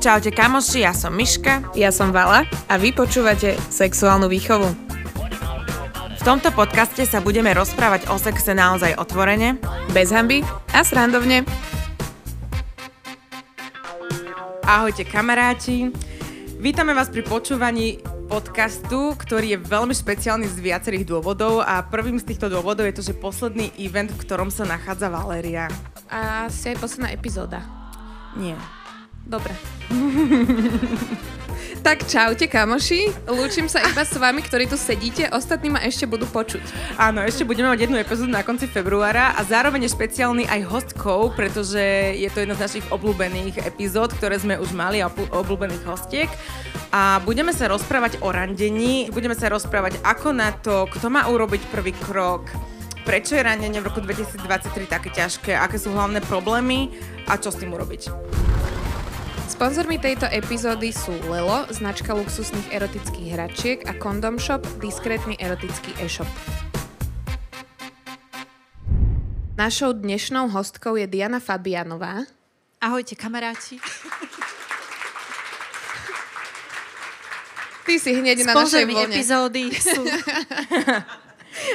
Čaute kamoši, ja som Miška. Ja som Vala a vy počúvate Sexuálnu výchovu. V tomto podcaste sa budeme rozprávať o sexe naozaj otvorene, Bez hamby a srandovne. Ahojte kamaráti. Vítame vás pri počúvaní podcastu, ktorý je veľmi špeciálny z viacerých dôvodov a prvým z týchto dôvodov je to, že posledný event, v ktorom sa nachádza Valéria. A asi aj posledná epizóda. Nie. Dobre. tak čaute kamoši, lúčim sa iba s vami, ktorí tu sedíte, ostatní ma ešte budú počuť. Áno, ešte budeme mať jednu epizódu na konci februára a zároveň je špeciálny aj hostkou, pretože je to jedna z našich obľúbených epizód, ktoré sme už mali, obľú- obľúbených hostiek. A budeme sa rozprávať o randení, budeme sa rozprávať ako na to, kto má urobiť prvý krok, prečo je randenie v roku 2023 také ťažké, aké sú hlavné problémy a čo s tým urobiť. Sponzormi tejto epizódy sú Lelo, značka luxusných erotických hračiek a Condom Shop, diskrétny erotický e-shop. Našou dnešnou hostkou je Diana Fabianová. Ahojte kamaráti. Ty si hneď na našej Sponzormi vlne. epizódy sú...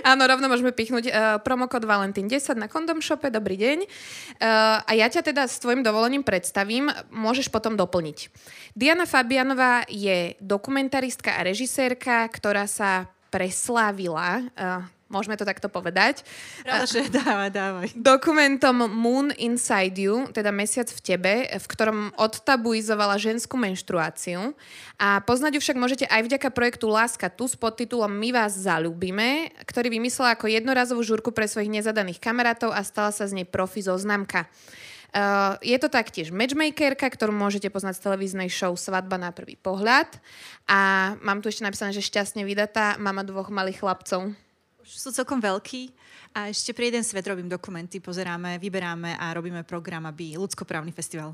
Áno, rovno môžeme pichnúť uh, promokód Valentín 10 na Condom Shope. Dobrý deň. Uh, a ja ťa teda s tvojim dovolením predstavím. Môžeš potom doplniť. Diana Fabianová je dokumentaristka a režisérka, ktorá sa preslávila, uh, môžeme to takto povedať, Práve, dávaj, dávaj. dokumentom Moon Inside You, teda Mesiac v tebe, v ktorom odtabuizovala ženskú menštruáciu. A poznať ju však môžete aj vďaka projektu Láska tu s podtitulom My vás zalúbime, ktorý vymyslela ako jednorazovú žurku pre svojich nezadaných kamarátov a stala sa z nej profi zoznamka. Uh, je to taktiež matchmakerka, ktorú môžete poznať z televíznej show Svadba na prvý pohľad. A mám tu ešte napísané, že šťastne vydatá mama dvoch malých chlapcov. Už sú celkom veľkí a ešte pre jeden svet robím dokumenty, pozeráme, vyberáme a robíme program, aby ľudskoprávny festival.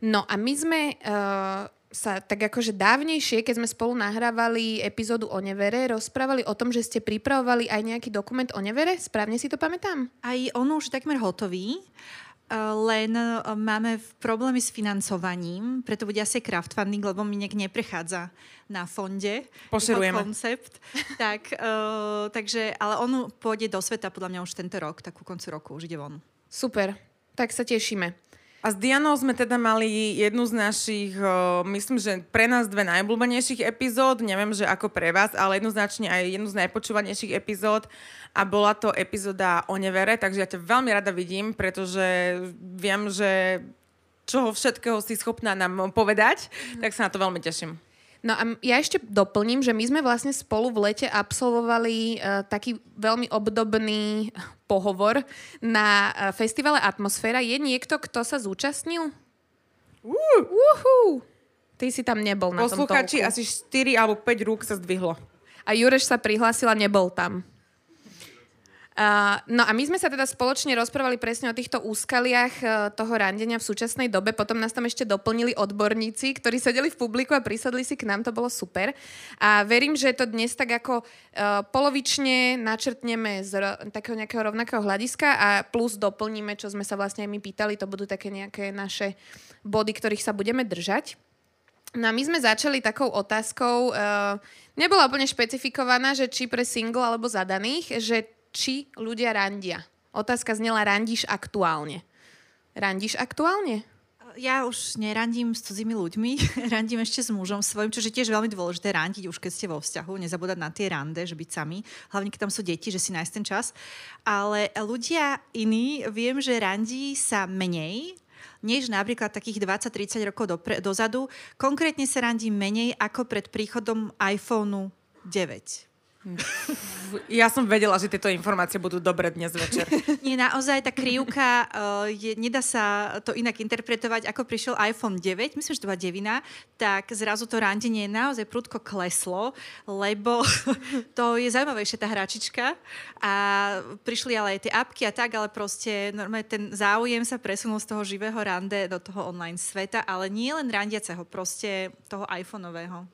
No a my sme uh, sa tak akože dávnejšie, keď sme spolu nahrávali epizódu o Nevere, rozprávali o tom, že ste pripravovali aj nejaký dokument o Nevere. Správne si to pamätám? Aj on už takmer hotový, eh, len eh, máme problémy s financovaním, preto bude asi crowdfunding, lebo mi nejak neprechádza na fonde. Pošerujeme. jeho koncept. tak, uh, takže, ale on pôjde do sveta podľa mňa už tento rok, tak ku koncu roku už ide von. Super, tak sa tešíme. A s Dianou sme teda mali jednu z našich, o, myslím, že pre nás dve najobľúbenejších epizód, neviem, že ako pre vás, ale jednoznačne aj jednu z najpočúvanejších epizód a bola to epizóda o nevere, takže ja ťa veľmi rada vidím, pretože viem, že čoho všetkého si schopná nám povedať, tak sa na to veľmi teším. No a ja ešte doplním, že my sme vlastne spolu v lete absolvovali uh, taký veľmi obdobný pohovor na uh, festivale Atmosféra. Je niekto, kto sa zúčastnil? Uh. Uhu. Ty si tam nebol na tom Posluchači, asi 4 alebo 5 rúk sa zdvihlo. A Jureš sa prihlásil a nebol tam. No a my sme sa teda spoločne rozprávali presne o týchto úskaliach uh, toho randenia v súčasnej dobe. Potom nás tam ešte doplnili odborníci, ktorí sedeli v publiku a prisadli si k nám. To bolo super. A verím, že to dnes tak ako uh, polovične načrtneme z ro- takého nejakého rovnakého hľadiska a plus doplníme, čo sme sa vlastne aj my pýtali. To budú také nejaké naše body, ktorých sa budeme držať. No a my sme začali takou otázkou, uh, nebola úplne špecifikovaná, že či pre single alebo zadaných, že či ľudia randia. Otázka znela, randíš aktuálne. Randíš aktuálne? Ja už nerandím s cudzími ľuďmi, randím ešte s mužom svojim, čo je tiež veľmi dôležité randiť už keď ste vo vzťahu, nezabúdať na tie rande, že byť sami, hlavne keď tam sú deti, že si nájsť ten čas. Ale ľudia iní, viem, že randí sa menej, než napríklad takých 20-30 rokov dopre, dozadu. Konkrétne sa randí menej ako pred príchodom iPhoneu 9. Ja som vedela, že tieto informácie budú dobre dnes večer. Nie, naozaj tá krivka, uh, je, nedá sa to inak interpretovať. Ako prišiel iPhone 9, myslím, že to bola devina, tak zrazu to randenie naozaj prudko kleslo, lebo to je zaujímavejšia tá hračička a prišli ale aj tie apky a tak, ale proste normálne ten záujem sa presunul z toho živého rande do toho online sveta, ale nie len randiaceho, proste toho iPhoneového.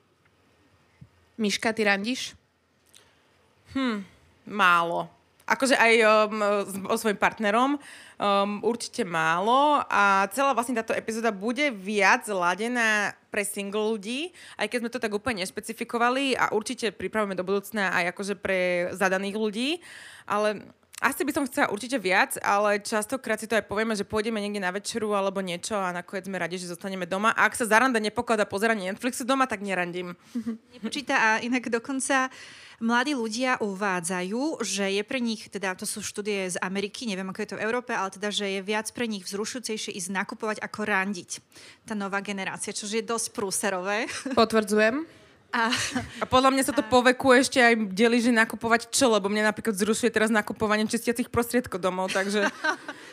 Miška, ty randíš? Málo. akože aj um, s, so svojím partnerom, um, určite málo a celá vlastne táto epizóda bude viac ladená pre single ľudí, aj keď sme to tak úplne nešpecifikovali a určite pripravujeme do budúcna aj akože pre zadaných ľudí, ale asi by som chcela určite viac, ale častokrát si to aj povieme, že pôjdeme niekde na večeru alebo niečo a nakoniec sme radi, že zostaneme doma. A ak sa zaranda nepokladá pozeranie Netflixu doma, tak nerandím. Nepočíta a inak dokonca mladí ľudia uvádzajú, že je pre nich, teda to sú štúdie z Ameriky, neviem ako je to v Európe, ale teda, že je viac pre nich vzrušujúcejšie ísť nakupovať ako randiť. Tá nová generácia, čo je dosť prúserové. Potvrdzujem. A, a podľa mňa sa to po veku ešte aj delí, že nakupovať čo, lebo mňa napríklad zrušuje teraz nakupovanie čistiacich prostriedkov domov, takže...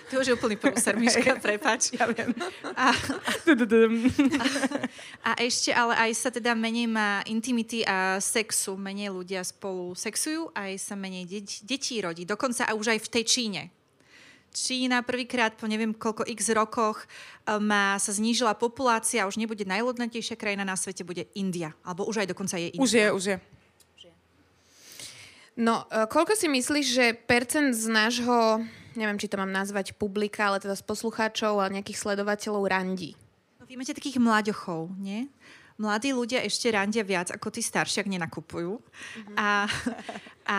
Ty už je úplný prúser, Miška, prepač. Ja viem. A, a ešte ale aj sa teda menej má intimity a sexu, menej ľudia spolu sexujú, aj sa menej deť, detí rodí. Dokonca a už aj v tej Číne. Čína prvýkrát po neviem koľko x rokoch e, má, sa znížila populácia, už nebude najlodnatejšia krajina na svete, bude India. Alebo už aj dokonca je India. Už je, už je. No, e, koľko si myslíš, že percent z nášho, neviem, či to mám nazvať publika, ale teda z poslucháčov a nejakých sledovateľov randí? No, vy máte takých mlaďochov, nie? Mladí ľudia ešte randia viac ako tí starší, ak nenakupujú. Mm-hmm. A, a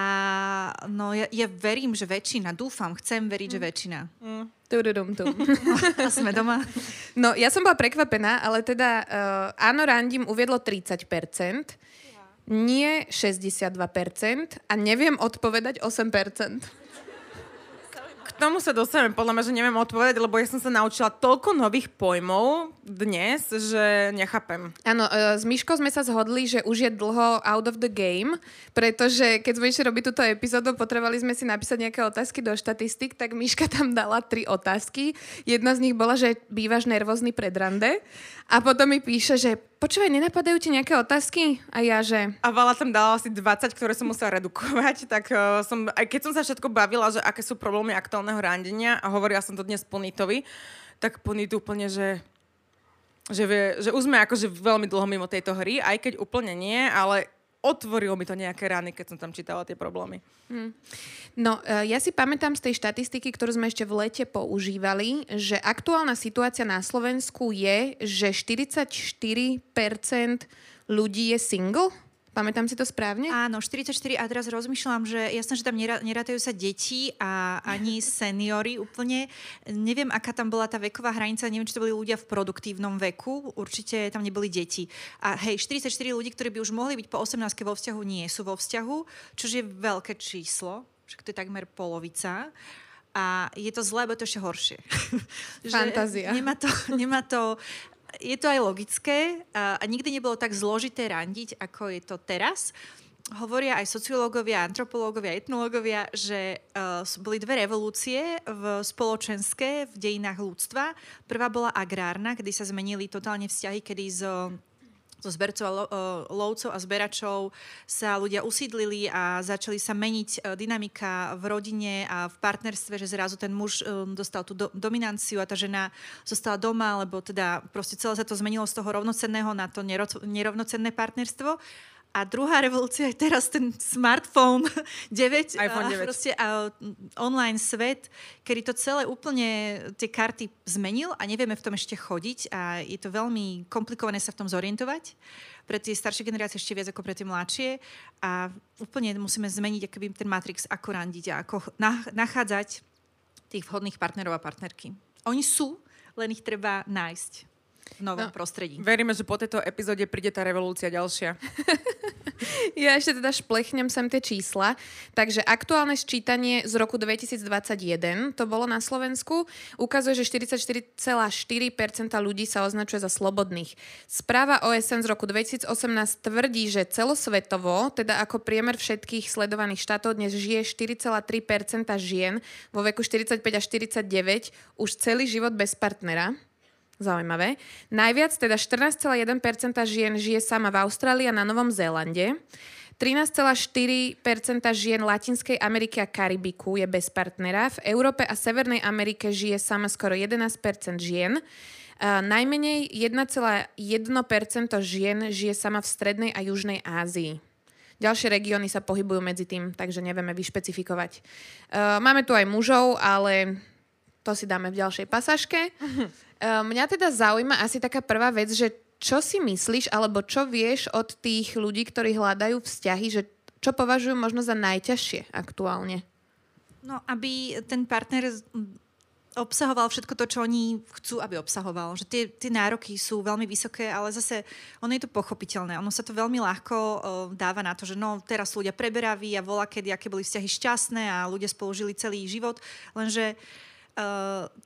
no ja, ja verím, že väčšina, dúfam, chcem veriť, mm. že väčšina. Mm. A sme doma. No, ja som bola prekvapená, ale teda uh, áno, randím uviedlo 30%, nie 62% a neviem odpovedať 8% tomu sa dostaneme, podľa mňa, že neviem odpovedať, lebo ja som sa naučila toľko nových pojmov dnes, že nechápem. Áno, e, s Myškou sme sa zhodli, že už je dlho out of the game, pretože keď sme išli robiť túto epizódu, potrebovali sme si napísať nejaké otázky do štatistik, tak Myška tam dala tri otázky. Jedna z nich bola, že bývaš nervózny pred rande a potom mi píše, že počúvaj, nenapadajú ti nejaké otázky? A ja, že... A Vala tam dala asi 20, ktoré som musela redukovať, tak uh, som, aj keď som sa všetko bavila, že aké sú problémy aktuálneho randenia a hovorila som to dnes Punitovi, tak Punit úplne, že že, vie, že už sme akože veľmi dlho mimo tejto hry, aj keď úplne nie, ale otvorilo mi to nejaké rány, keď som tam čítala tie problémy. Hmm. No, e, ja si pamätám z tej štatistiky, ktorú sme ešte v lete používali, že aktuálna situácia na Slovensku je, že 44% ľudí je single Pamätám si to správne? Áno, 44 a teraz rozmýšľam, že jasné, že tam nerátajú sa deti a ani seniory úplne. Neviem, aká tam bola tá veková hranica, neviem, či to boli ľudia v produktívnom veku, určite tam neboli deti. A hej, 44 ľudí, ktorí by už mohli byť po 18 vo vzťahu, nie sú vo vzťahu, čo je veľké číslo, však to je takmer polovica. A je to zlé, bo to ešte horšie. Fantázia. nemá to, nemá to je to aj logické a, a nikdy nebolo tak zložité randiť, ako je to teraz. Hovoria aj sociológovia, antropológovia, etnológovia, že uh, boli dve revolúcie v spoločenské v dejinách ľudstva. Prvá bola agrárna, kedy sa zmenili totálne vzťahy, kedy zo zo zbercov a uh, lovcov a zberačov sa ľudia usídlili a začali sa meniť uh, dynamika v rodine a v partnerstve, že zrazu ten muž um, dostal tú do, dominanciu a tá žena zostala doma, lebo teda proste celé sa to zmenilo z toho rovnocenného na to nerovnocenné partnerstvo. A druhá revolúcia je teraz ten smartphone 9, iPhone 9. A proste a online svet, kedy to celé úplne tie karty zmenil a nevieme v tom ešte chodiť a je to veľmi komplikované sa v tom zorientovať pre tie staršie generácie ešte viac ako pre tie mladšie a úplne musíme zmeniť akoby ten matrix, ako randiť a ako nachádzať tých vhodných partnerov a partnerky. Oni sú, len ich treba nájsť v novom no, prostredí. Veríme, že po tejto epizóde príde tá revolúcia ďalšia. ja ešte teda šplechnem sem tie čísla. Takže aktuálne sčítanie z roku 2021, to bolo na Slovensku, ukazuje, že 44,4% ľudí sa označuje za slobodných. Správa OSN z roku 2018 tvrdí, že celosvetovo, teda ako priemer všetkých sledovaných štátov, dnes žije 4,3% žien vo veku 45 až 49 už celý život bez partnera. Zaujímavé. Najviac, teda 14,1% žien žije sama v Austrálii a na Novom Zélande. 13,4% žien Latinskej Ameriky a Karibiku je bez partnera. V Európe a Severnej Amerike žije sama skoro 11% žien. Uh, najmenej 1,1% žien žije sama v Strednej a Južnej Ázii. ďalšie regióny sa pohybujú medzi tým, takže nevieme vyšpecifikovať. Uh, máme tu aj mužov, ale to si dáme v ďalšej pasažke. Uh, mňa teda zaujíma asi taká prvá vec, že čo si myslíš, alebo čo vieš od tých ľudí, ktorí hľadajú vzťahy, že čo považujú možno za najťažšie aktuálne? No, aby ten partner obsahoval všetko to, čo oni chcú, aby obsahoval. Že tie, tie nároky sú veľmi vysoké, ale zase ono je to pochopiteľné. Ono sa to veľmi ľahko uh, dáva na to, že no teraz ľudia preberaví a volá, kedy aké boli vzťahy šťastné a ľudia spolu žili celý život, lenže Uh,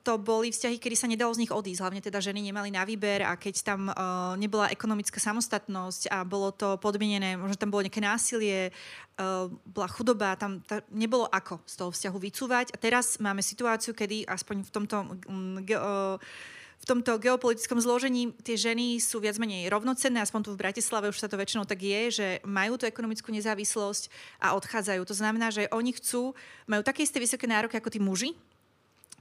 to boli vzťahy, kedy sa nedalo z nich odísť. Hlavne teda ženy nemali na výber a keď tam uh, nebola ekonomická samostatnosť a bolo to podmienené, možno tam bolo nejaké násilie, uh, bola chudoba, tam ta, nebolo ako z toho vzťahu vycúvať. A teraz máme situáciu, kedy aspoň v tomto um, ge, uh, v tomto geopolitickom zložení tie ženy sú viac menej rovnocenné, aspoň tu v Bratislave už sa to väčšinou tak je, že majú tú ekonomickú nezávislosť a odchádzajú. To znamená, že oni chcú, majú také isté vysoké nároky ako tí muži,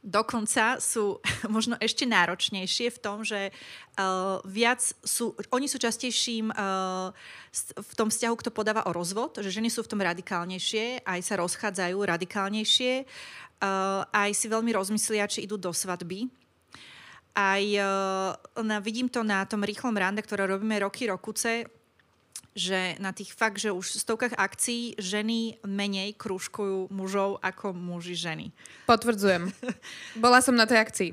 dokonca sú možno ešte náročnejšie v tom, že uh, viac sú, oni sú častejším uh, v tom vzťahu, kto podáva o rozvod, že ženy sú v tom radikálnejšie, aj sa rozchádzajú radikálnejšie, uh, aj si veľmi rozmyslia, či idú do svadby. Aj na, vidím to na tom rýchlom rande, ktoré robíme roky, rokuce, že na tých fakt, že už stovkách akcií ženy menej krúžkujú mužov ako muži ženy. Potvrdzujem. Bola som na tej akcii.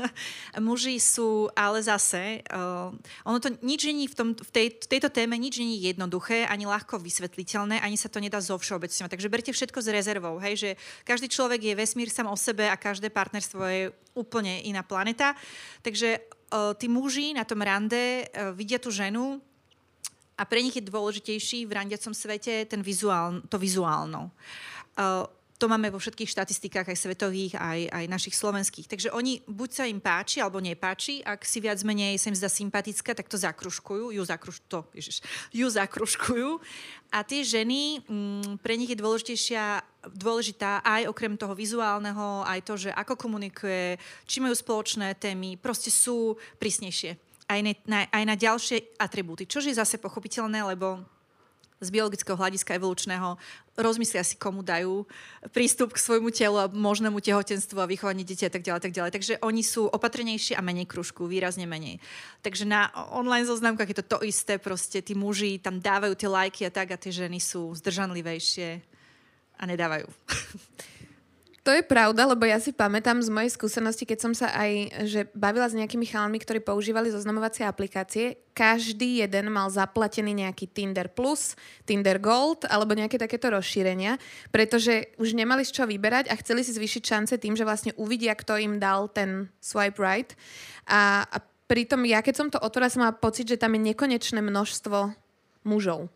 Muži sú, ale zase, uh, ono to nič není v, tom, v, tej, v tejto téme nič není jednoduché, ani ľahko vysvetliteľné, ani sa to nedá zo všeobecňovať. Takže berte všetko s rezervou, hej, že každý človek je vesmír sám o sebe a každé partnerstvo je úplne iná planeta. Takže uh, tí muži na tom rande uh, vidia tú ženu, a pre nich je dôležitejší v randiacom svete ten vizuál, to vizuálno. Uh, to máme vo všetkých štatistikách, aj svetových, aj, aj našich slovenských. Takže oni buď sa im páči, alebo nepáči. Ak si viac menej sa im zdá sympatická, tak to zakruškujú. Ju, zakruš, to, ježiš, ju zakruškujú. A tie ženy, m, mm, pre nich je dôležitejšia, dôležitá aj okrem toho vizuálneho, aj to, že ako komunikuje, či majú spoločné témy, proste sú prísnejšie aj na, aj na ďalšie atribúty. Čož je zase pochopiteľné, lebo z biologického hľadiska evolučného rozmyslia si, komu dajú prístup k svojmu telu a možnému tehotenstvu a vychovanie dieťa a tak ďalej, tak ďalej. Takže oni sú opatrnejší a menej kružku, výrazne menej. Takže na online zoznamkách je to to isté, proste tí muži tam dávajú tie lajky a tak a tie ženy sú zdržanlivejšie a nedávajú. To je pravda, lebo ja si pamätám z mojej skúsenosti, keď som sa aj že bavila s nejakými chalami, ktorí používali zoznamovacie aplikácie, každý jeden mal zaplatený nejaký Tinder Plus, Tinder Gold alebo nejaké takéto rozšírenia, pretože už nemali z čo vyberať a chceli si zvýšiť šance tým, že vlastne uvidia, kto im dal ten swipe right. A, a pritom ja, keď som to otvorila, som mala pocit, že tam je nekonečné množstvo mužov.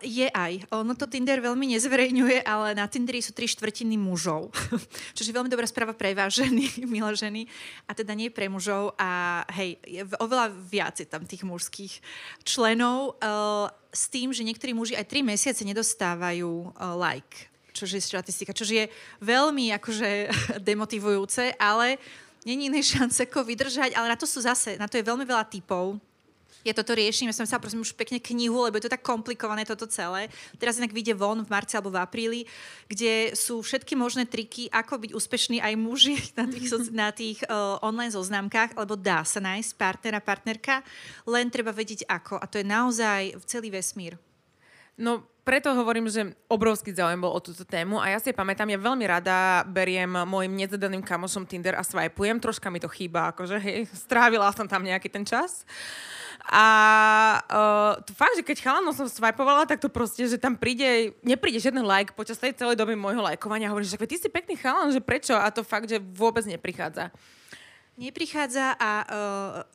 Je aj. Ono to Tinder veľmi nezverejňuje, ale na Tinderi sú tri štvrtiny mužov. Čo je veľmi dobrá správa pre vás ženy, milé ženy. A teda nie pre mužov. A hej, je oveľa viac je tam tých mužských členov. Uh, s tým, že niektorí muži aj tri mesiace nedostávajú uh, like. Čo je štatistika. Čo je veľmi akože demotivujúce, ale není inej šance ako vydržať. Ale na to sú zase, na to je veľmi veľa typov ja toto riešim, ja som sa prosím už pekne knihu, lebo je to tak komplikované toto celé. Teraz inak vyjde von v marci alebo v apríli, kde sú všetky možné triky, ako byť úspešní aj muži na tých, na tých uh, online zoznámkach, lebo dá sa nájsť partnera, partnerka, len treba vedieť ako. A to je naozaj celý vesmír. No, preto hovorím, že obrovský záujem bol o túto tému a ja si pamätám, ja veľmi rada beriem môjim nezadaným kamošom Tinder a swipujem, troška mi to chýba, akože hej, strávila som tam nejaký ten čas. A uh, to fakt, že keď chalanom som swipovala, tak to proste, že tam príde, nepríde žiadny like počas tej celej doby môjho lajkovania. Hovorím, že ty si pekný chalan, že prečo? A to fakt, že vôbec neprichádza. Neprichádza a uh,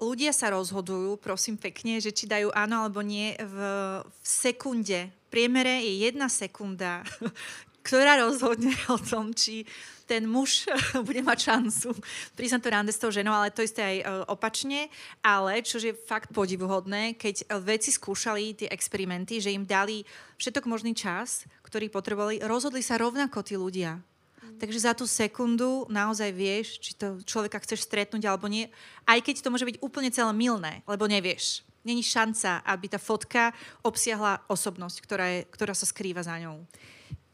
ľudia sa rozhodujú, prosím pekne, že či dajú áno alebo nie v, v sekunde. V priemere je jedna sekunda, ktorá rozhodne o tom, či ten muž bude mať šancu na to rande s tou ženou, ale to isté aj e, opačne. Ale, čo je fakt podivuhodné, keď veci skúšali tie experimenty, že im dali všetok možný čas, ktorý potrebovali, rozhodli sa rovnako tí ľudia. Mm. Takže za tú sekundu naozaj vieš, či to človeka chceš stretnúť alebo nie. Aj keď to môže byť úplne celé milné, lebo nevieš. není šanca, aby tá fotka obsiahla osobnosť, ktorá, je, ktorá sa skrýva za ňou.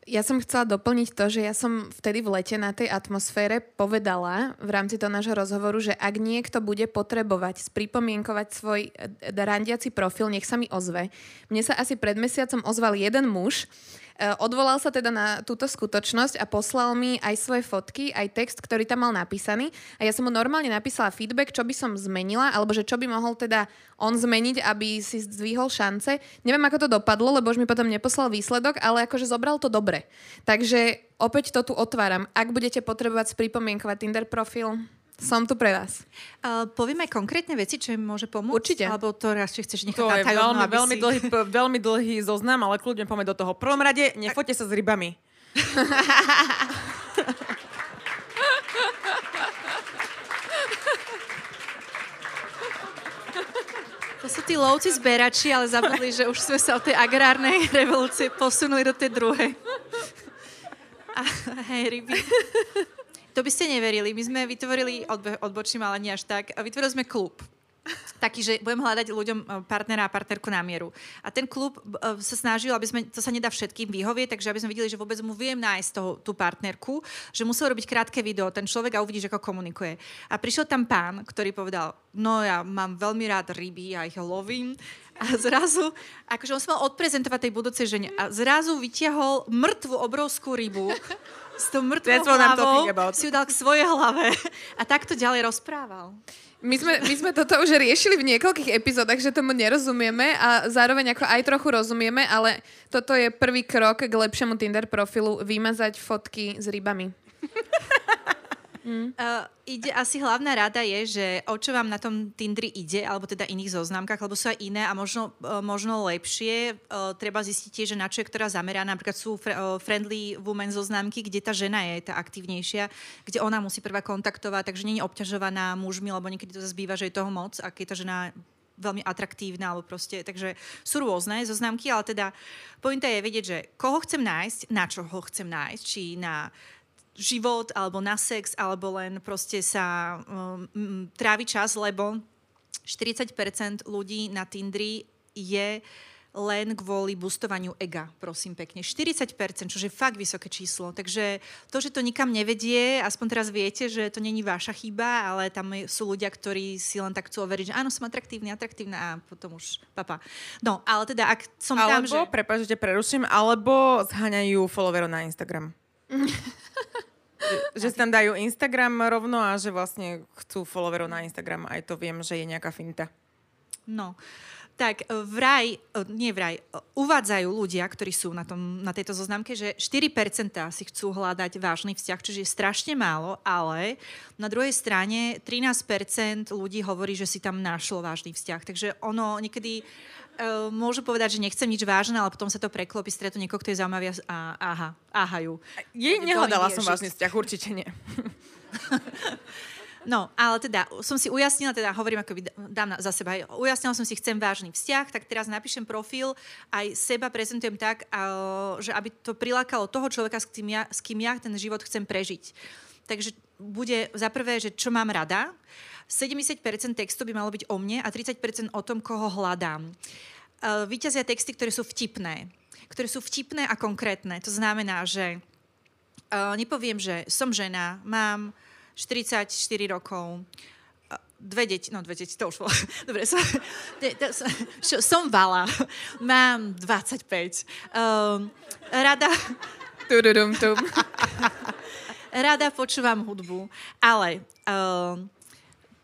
Ja som chcela doplniť to, že ja som vtedy v lete na tej atmosfére povedala v rámci toho nášho rozhovoru, že ak niekto bude potrebovať spripomienkovať svoj eh, randiaci profil, nech sa mi ozve. Mne sa asi pred mesiacom ozval jeden muž, odvolal sa teda na túto skutočnosť a poslal mi aj svoje fotky, aj text, ktorý tam mal napísaný. A ja som mu normálne napísala feedback, čo by som zmenila, alebo že čo by mohol teda on zmeniť, aby si zdvihol šance. Neviem, ako to dopadlo, lebo už mi potom neposlal výsledok, ale akože zobral to dobre. Takže opäť to tu otváram. Ak budete potrebovať spripomienkovať Tinder profil, som tu pre vás. Uh, povieme konkrétne veci, čo im môže pomôcť? Určite. Alebo to raz, chceš nechať To je tajomno, veľmi, aby veľmi, si... dlhý, veľmi dlhý zoznam, ale kľudne poďme do toho. V prvom rade, nefoďte sa s rybami. To sú tí lovci zberači, ale zabudli, že už sme sa od tej agrárnej revolúcie posunuli do tej druhej. A, hej, ryby. To by ste neverili. My sme vytvorili, odbe- odbočím, ale nie až tak, vytvorili sme klub. Taký, že budem hľadať ľuďom e, partnera a partnerku na mieru. A ten klub e, sa snažil, aby sme, to sa nedá všetkým vyhovieť, takže aby sme videli, že vôbec mu viem nájsť toho, tú partnerku, že musel robiť krátke video, ten človek a uvidíš, ako komunikuje. A prišiel tam pán, ktorý povedal, no ja mám veľmi rád ryby, ja ich lovím. A zrazu, akože on sa mal odprezentovať tej budúcej žene a zrazu vytiahol mŕtvu obrovskú rybu s tou mŕtvou hlavou, si ju dal k svojej hlave a takto ďalej rozprával. My sme, my sme toto už riešili v niekoľkých epizódach, že tomu nerozumieme a zároveň ako aj trochu rozumieme, ale toto je prvý krok k lepšiemu Tinder profilu, vymazať fotky s rybami. Uh, ide, asi hlavná rada je, že o čo vám na tom Tindri ide, alebo teda iných zoznamkách, lebo sú aj iné a možno, uh, možno lepšie. Uh, treba zistiť tiež, že na čo je ktorá zameraná. Napríklad sú fr- uh, friendly women zoznamky, kde tá žena je tá aktívnejšia, kde ona musí prvá kontaktovať, takže nie je obťažovaná mužmi, lebo niekedy to zase býva, že je toho moc, ak je tá žena veľmi atraktívna, alebo proste, takže sú rôzne zoznamky, ale teda pointa je vedieť, že koho chcem nájsť, na čo ho chcem nájsť, či na život, alebo na sex, alebo len proste sa um, trávi čas, lebo 40% ľudí na Tindri je len kvôli boostovaniu ega, prosím pekne. 40%, čo je fakt vysoké číslo. Takže to, že to nikam nevedie, aspoň teraz viete, že to není vaša chyba, ale tam sú ľudia, ktorí si len tak chcú overiť, že áno, som atraktívny, atraktívna a potom už papa. No, ale teda, ak som Alebo, tam, že... prepáč, že ťa preruším, alebo zhaňajú followerov na Instagram. že, si tam dajú Instagram rovno a že vlastne chcú followerov na Instagram. Aj to viem, že je nejaká finta. No, tak e, vraj, e, nie vraj, e, uvádzajú ľudia, ktorí sú na, tom, na tejto zoznamke, že 4% si chcú hľadať vážny vzťah, čiže je strašne málo, ale na druhej strane 13% ľudí hovorí, že si tam našlo vážny vzťah. Takže ono niekedy môžu povedať, že nechcem nič vážne, ale potom sa to preklopí, stretnú niekoho, kto je zaujímavý a aha, áhajú. Je, To nehľadala som vážny vzťah, určite nie. No, ale teda som si ujasnila, teda hovorím ako dám za seba, ujasnila som si, chcem vážny vzťah, tak teraz napíšem profil, aj seba prezentujem tak, že aby to prilákalo toho človeka, s kým, ja, s kým ja ten život chcem prežiť. Takže bude za prvé, že čo mám rada, 70% textu by malo byť o mne a 30% o tom, koho hľadám. Uh, Vyťazia texty, ktoré sú vtipné. Ktoré sú vtipné a konkrétne. To znamená, že uh, nepoviem, že som žena, mám 44 rokov, a dve deti, no dve deti, to už bolo. Dobre, som, de- de- som, som Vala, mám 25. Um, rada, Tududum, tum. rada počúvam hudbu, ale um,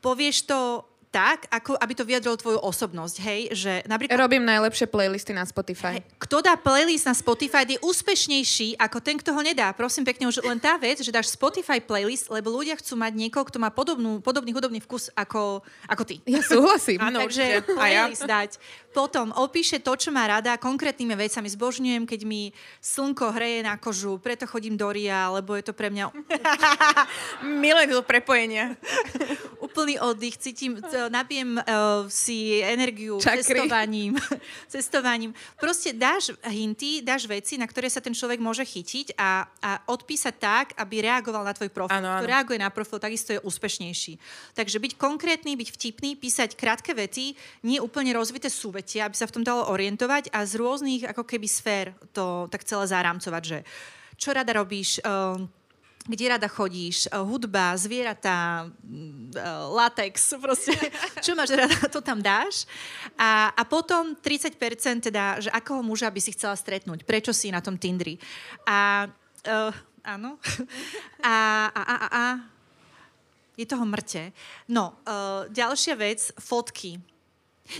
povieš to tak, ako aby to vyjadrilo tvoju osobnosť, hej, že napríklad Robím najlepšie playlisty na Spotify. kto dá playlist na Spotify, je úspešnejší ako ten, kto ho nedá. Prosím pekne, už len tá vec, že dáš Spotify playlist, lebo ľudia chcú mať niekoho, kto má podobnú, podobný hudobný vkus ako, ako ty. Ja súhlasím. Áno, Takže určite. A ja. playlist dať. Potom opíše to, čo má rada, konkrétnymi vecami. Zbožňujem, keď mi slnko hreje na kožu, preto chodím do RIA, lebo je to pre mňa Milujem to prepojenia. úplný oddych, cítim, uh, nabijem uh, si energiu Čakry. cestovaním. cestovaním. Proste dáš hinty, dáš veci, na ktoré sa ten človek môže chytiť a, a odpísať tak, aby reagoval na tvoj profil. Áno. Kto reaguje na profil, takisto je úspešnejší. Takže byť konkrétny, byť vtipný, písať krátke vety, nie úplne rozvité súvetia, aby sa v tom dalo orientovať a z rôznych ako keby sfér to tak celé zarámcovať, že čo rada robíš, um, kde rada chodíš, uh, hudba, zvieratá, uh, latex, proste, čo máš rada, to tam dáš. A, a potom 30% teda, že akého muža by si chcela stretnúť, prečo si na tom Tindri. A uh, áno. A, a, a, a, a je toho mŕte. No, uh, ďalšia vec, fotky.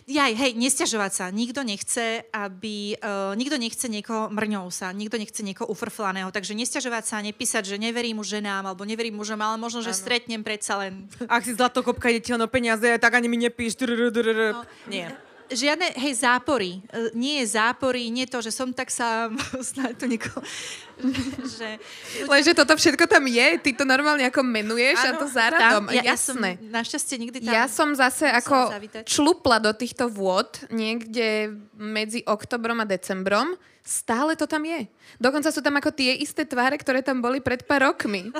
Jaj, hej, nesťažovať sa. Nikto nechce, aby... Uh, nikto nechce niekoho mrňou sa, nikto nechce niekoho ufrflaného, takže nesťažovať sa, nepísať, že neverím už ženám, alebo neverím mužom, ale možno, že Áno. stretnem predsa len. Ak si zlatokopka ide ti len o peniaze, tak ani mi nepíš. No. Nie. Žiadne, hej, zápory. Uh, nie je zápory, nie to, že som tak sám, snáď to niekoho... že, Lenže toto všetko tam je, ty to normálne ako menuješ a Áno, to záradom. tam, ja, ja som Jasné. našťastie nikdy tam... Ja som zase ako zavítať. člupla do týchto vôd niekde medzi oktobrom a decembrom. Stále to tam je. Dokonca sú tam ako tie isté tváre, ktoré tam boli pred pár rokmi.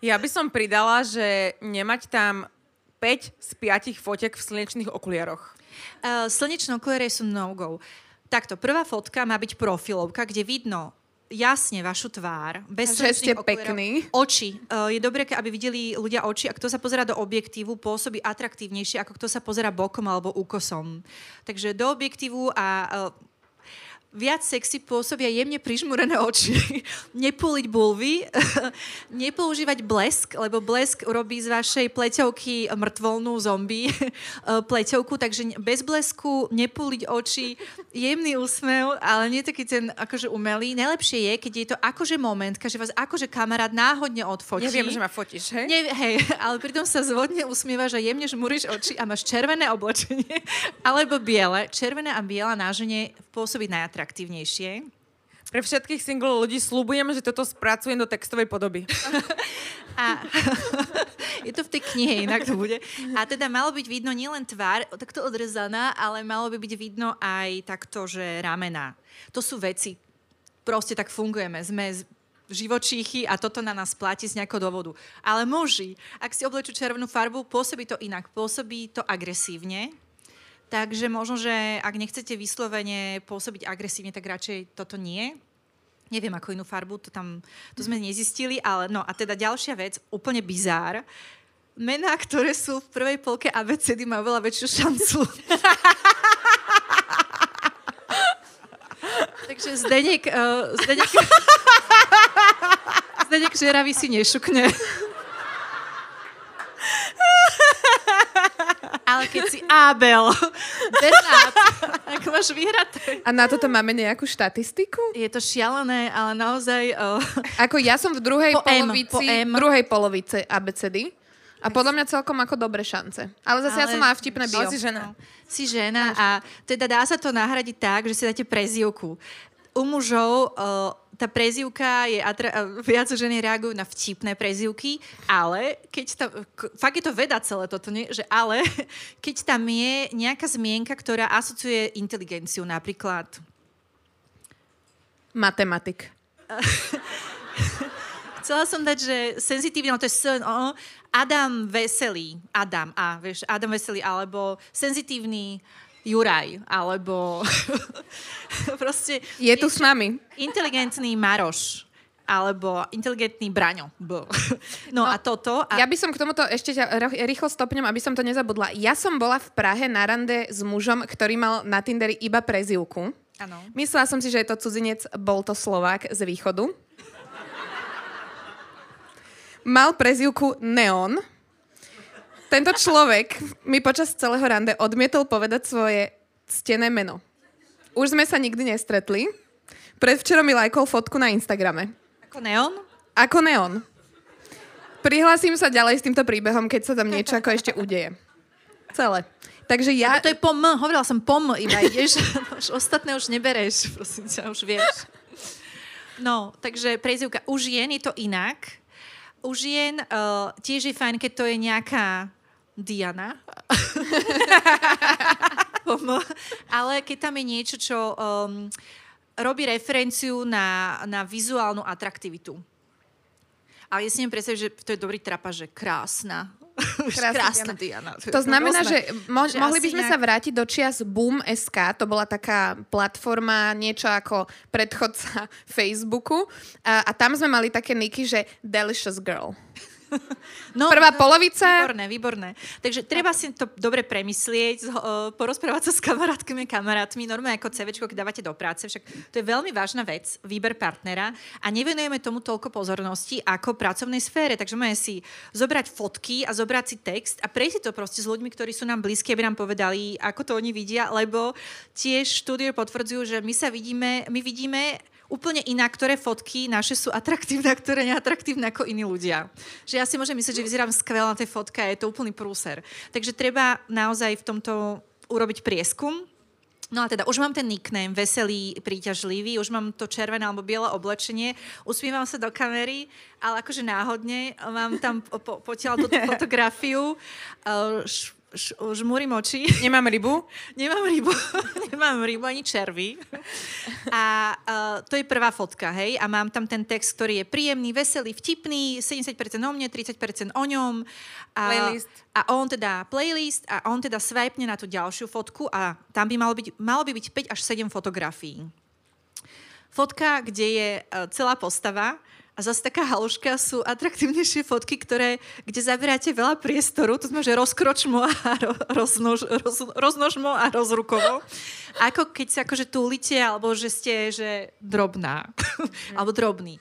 Ja by som pridala, že nemať tam 5 z 5 fotiek v slnečných okuliaroch. Uh, slnečné okuliare sú no-go. Takto, prvá fotka má byť profilovka, kde vidno jasne vašu tvár, bez Že ste pekný. Oči. Uh, je dobré, aby videli ľudia oči a kto sa pozera do objektívu, pôsobí atraktívnejšie, ako kto sa pozera bokom alebo úkosom. Takže do objektívu a uh, viac sexy pôsobia jemne prižmúrené oči. Nepúliť bulvy, nepoužívať blesk, lebo blesk urobí z vašej pleťovky mŕtvolnú zombie pleťovku, takže bez blesku, nepúliť oči, jemný úsmev, ale nie taký ten akože umelý. Najlepšie je, keď je to akože momentka, že vás akože kamarát náhodne odfotí. Neviem, že ma fotíš, hej? Nie, hej, ale pritom sa zvodne usmievaš a jemne žmúriš oči a máš červené oblečenie alebo biele. Červené a biela na žene pôsobí najatraktívnejšie. Pre všetkých single ľudí slúbujem, že toto spracujem do textovej podoby. A je to v tej knihe, inak to bude. A teda malo byť vidno nielen tvár, takto odrezaná, ale malo by byť vidno aj takto, že ramena. To sú veci. Proste tak fungujeme. Sme živočíchy a toto na nás platí z nejakého dôvodu. Ale muži, ak si oblečú červenú farbu, pôsobí to inak. Pôsobí to agresívne. Takže možno, že ak nechcete vyslovene pôsobiť agresívne, tak radšej toto nie. Neviem, ako inú farbu, to tam, to sme nezistili, ale no a teda ďalšia vec, úplne bizár. Mená, ktoré sú v prvej polke ABCD, majú veľa väčšiu šancu. Takže Zdenek, uh, Zdenek, Zdenek Žeravý si nešukne. Ale keď si Abel, Bernát, ako máš vyhraté. A na toto máme nejakú štatistiku? Je to šialené, ale naozaj... Uh, Ako ja som v druhej Po M, polovici, po M. druhej polovice ABCD. A podľa mňa celkom ako dobré šance. Ale zase ja Ale- som mala vtipné bio. Si žena. si žena a teda dá sa to nahradiť tak, že si dáte prezývku. U mužov uh, tá prezývka je, atra- viac ženy reagujú na vtipné prezývky, ale keď tam, fakt je to veda celé toto, nie? že ale keď tam je nejaká zmienka, ktorá asociuje inteligenciu, napríklad Matematik. Chcela som dať, že senzitívne, ale to je sen, o, Adam Veselý, Adam, a vieš, Adam Veselý, alebo senzitívny Juraj, alebo proste Je tu s nami. inteligentný Maroš, alebo inteligentný Braňo. B. No, a toto... A, Ja by som k tomuto ešte ťa rýchlo stopnem, aby som to nezabudla. Ja som bola v Prahe na rande s mužom, ktorý mal na Tinderi iba prezivku. Áno. Myslela som si, že je to cudzinec, bol to Slovák z východu. Mal prezivku Neon. Tento človek mi počas celého rande odmietol povedať svoje ctené meno. Už sme sa nikdy nestretli. Predvčerom mi lajkol fotku na Instagrame. Ako neon? Ako Neon. Prihlásim sa ďalej s týmto príbehom, keď sa tam niečo ako ešte udeje. Celé. Takže ja... A to je pom, hovorila som pom, iba ideš, už ostatné už nebereš, prosím ťa, už vieš. No, takže prezivka. U žien je to inak. U žien uh, tiež je fajn, keď to je nejaká Diana. Ale keď tam je niečo, čo um, robí referenciu na, na vizuálnu atraktivitu. A ja si neviem predstaviť, že to je dobrý trapa, že krásna. Krásna krásna Diana. To znamená, Rôzne. že, mo- Že mohli by sme nejak- sa vrátiť do čias Boom.sk, to bola taká platforma, niečo ako predchodca Facebooku a, a tam sme mali také niky, že Delicious Girl. No, Prvá polovica. Výborné, výborné. Takže treba si to dobre premyslieť, uh, porozprávať sa s kamarátkami kamarátmi, normálne ako CVčko, keď dávate do práce, však to je veľmi vážna vec, výber partnera a nevenujeme tomu toľko pozornosti ako pracovnej sfére, takže máme si zobrať fotky a zobrať si text a prejsť si to proste s ľuďmi, ktorí sú nám blízki, aby nám povedali, ako to oni vidia, lebo tiež štúdie potvrdzujú, že my sa vidíme, my vidíme úplne inak, ktoré fotky naše sú atraktívne a ktoré neatraktívne ako iní ľudia. Že ja si môžem myslieť, že vyzerám skvelé na tej fotke a je to úplný prúser. Takže treba naozaj v tomto urobiť prieskum. No a teda už mám ten nickname, veselý, príťažlivý, už mám to červené alebo biele oblečenie, usmievam sa do kamery, ale akože náhodne mám tam po, po, potiaľ túto fotografiu, uh, š, žmúrim oči. Nemám rybu? Nemám rybu, nemám rybu ani červy. A uh, to je prvá fotka, hej? A mám tam ten text, ktorý je príjemný, veselý, vtipný, 70% o mne, 30% o ňom. A, Playlist. A on teda playlist a on teda swipne na tú ďalšiu fotku a tam by malo byť, malo by byť 5 až 7 fotografií. Fotka, kde je uh, celá postava a zase taká haluška sú atraktívnejšie fotky, ktoré, kde zaberáte veľa priestoru, to znamená, že rozkročmo a ro, roznož, roz, roznožmo a rozrukovo. Ako keď sa akože túlite, alebo že ste že drobná, alebo drobný.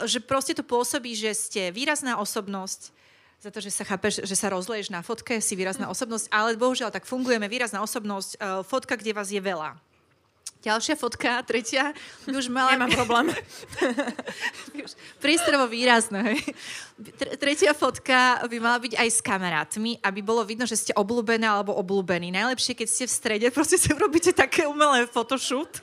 Že proste to pôsobí, že ste výrazná osobnosť, za to, že sa chápeš, že sa rozleješ na fotke, si výrazná osobnosť, ale bohužiaľ tak fungujeme, výrazná osobnosť, e, fotka, kde vás je veľa. Ďalšia fotka, tretia, už mala... Nemám problém. Už priestorovo výrazné. hej. Tretia fotka by mala byť aj s kamarátmi, aby bolo vidno, že ste obľúbené alebo obľúbení. Najlepšie, keď ste v strede, proste si urobíte také umelé photoshoot.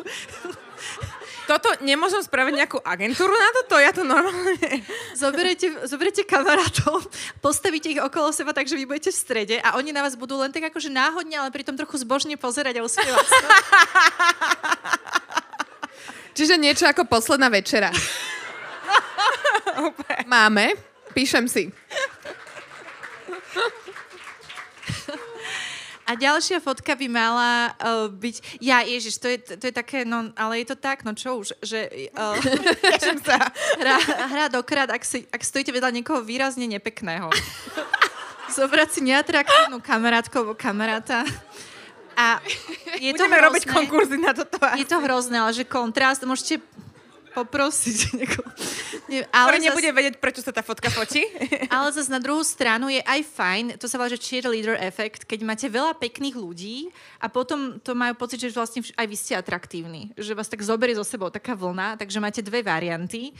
Toto nemôžem spraviť nejakú agentúru na toto? Ja to normálne... Zoberete, zoberete kamarátov, postavíte ich okolo seba, takže vy budete v strede a oni na vás budú len tak akože náhodne, ale pritom trochu zbožne pozerať a usmievať sa. Čiže niečo ako posledná večera. Máme, píšem si. A ďalšia fotka by mala uh, byť... Ja, Ježiš, to je, to je také, no, ale je to tak, no čo už, že uh, sa. hra, hra dokrát, ak, si, ak stojíte vedľa niekoho výrazne nepekného. Zobrať si neatraktívnu kamarátku alebo kamaráta. A je to Budeme robiť hrozné. konkurzy na toto. Je to hrozné, ale že kontrast, môžete poprosiť niekoho. Nie, Ale ale, nebude zas, vedieť, prečo sa tá fotka fotí. ale zase na druhú stranu je aj fajn, to sa volá, že cheerleader efekt, keď máte veľa pekných ľudí a potom to majú pocit, že vlastne aj vy ste atraktívni. Že vás tak zoberie so sebou taká vlna, takže máte dve varianty.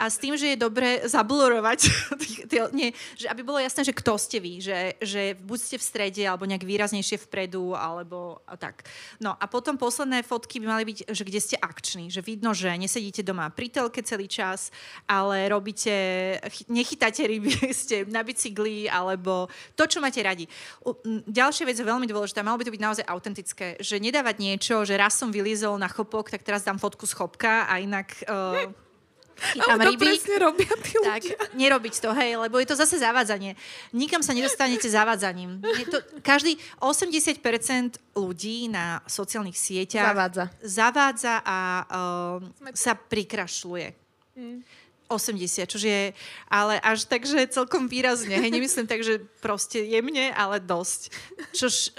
A s tým, že je dobre zablurovať, nie, že aby bolo jasné, že kto ste vy, že, že buď ste v strede, alebo nejak výraznejšie vpredu, alebo a tak. No a potom posledné fotky by mali byť, že kde ste akční, že vidno, že nesedíte doma pri telke celý čas, ale robíte, chy- nechytáte ryby, ste na bicykli, alebo to, čo máte radi. Ďalšia vec je veľmi dôležitá, malo by to byť naozaj autentické, že nedávať niečo, že raz som vylízol na chopok, tak teraz dám fotku z chopka a inak... Uh, chytám Ale to ryby. presne robia tí Tak, ľudia. nerobiť to, hej, lebo je to zase zavádzanie. Nikam sa nedostanete zavádzaním. Je to, každý, 80% ľudí na sociálnych sieťach Zavádza. zavádza a uh, sa prikrašľuje. 80, čože je, ale až tak, že celkom výrazne. Hej, nemyslím tak, že proste jemne, ale dosť. Čož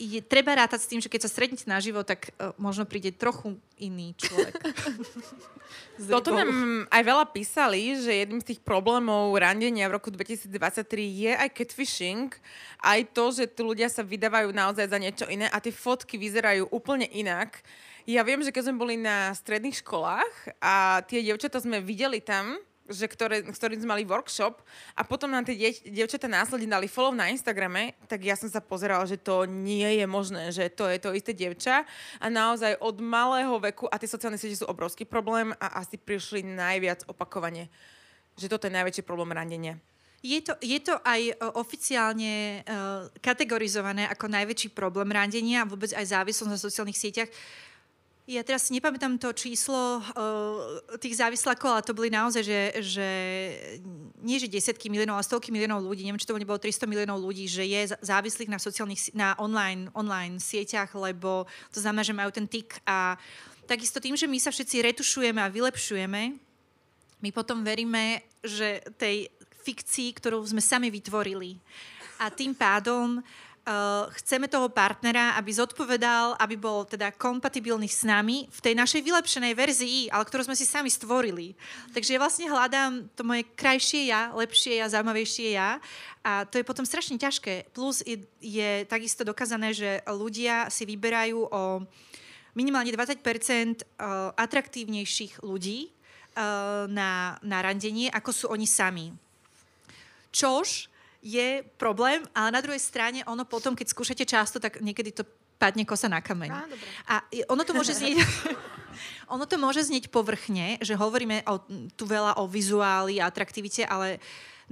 je, treba rátať s tým, že keď sa stretnete naživo, tak uh, možno príde trochu iný človek. Toto nám aj veľa písali, že jedným z tých problémov randenia v roku 2023 je aj catfishing, aj to, že tu ľudia sa vydávajú naozaj za niečo iné a tie fotky vyzerajú úplne inak. Ja viem, že keď sme boli na stredných školách a tie dievčatá sme videli tam, že ktoré, ktorým sme mali workshop a potom nám tie dieť, dievčatá následne dali follow na Instagrame, tak ja som sa pozerala, že to nie je možné, že to je to isté dievča a naozaj od malého veku a tie sociálne siete sú obrovský problém a asi prišli najviac opakovane. Že toto je najväčší problém randenia. Je to, je to aj oficiálne uh, kategorizované ako najväčší problém randenia a vôbec aj závislosť na sociálnych sieťach. Ja teraz nepamätám to číslo uh, tých závislakov, ale to boli naozaj, že, že nie že desiatky miliónov, ale stovky miliónov ľudí, neviem, či to nebolo 300 miliónov ľudí, že je závislých na sociálnych, na online, online sieťach, lebo to znamená, že majú ten tik a takisto tým, že my sa všetci retušujeme a vylepšujeme, my potom veríme, že tej fikcii, ktorú sme sami vytvorili. A tým pádom uh, chceme toho partnera, aby zodpovedal, aby bol teda kompatibilný s nami v tej našej vylepšenej verzii, ale ktorú sme si sami stvorili. Takže ja vlastne hľadám to moje krajšie ja, lepšie ja, zaujímavejšie ja a to je potom strašne ťažké. Plus je, je takisto dokázané, že ľudia si vyberajú o minimálne 20% e, atraktívnejších ľudí e, na, na randenie, ako sú oni sami. Čož je problém, ale na druhej strane ono potom, keď skúšate často, tak niekedy to padne kosa na kameň. Á, a ono to môže znieť... ono to môže znieť povrchne, že hovoríme o, tu veľa o vizuáli a atraktivite, ale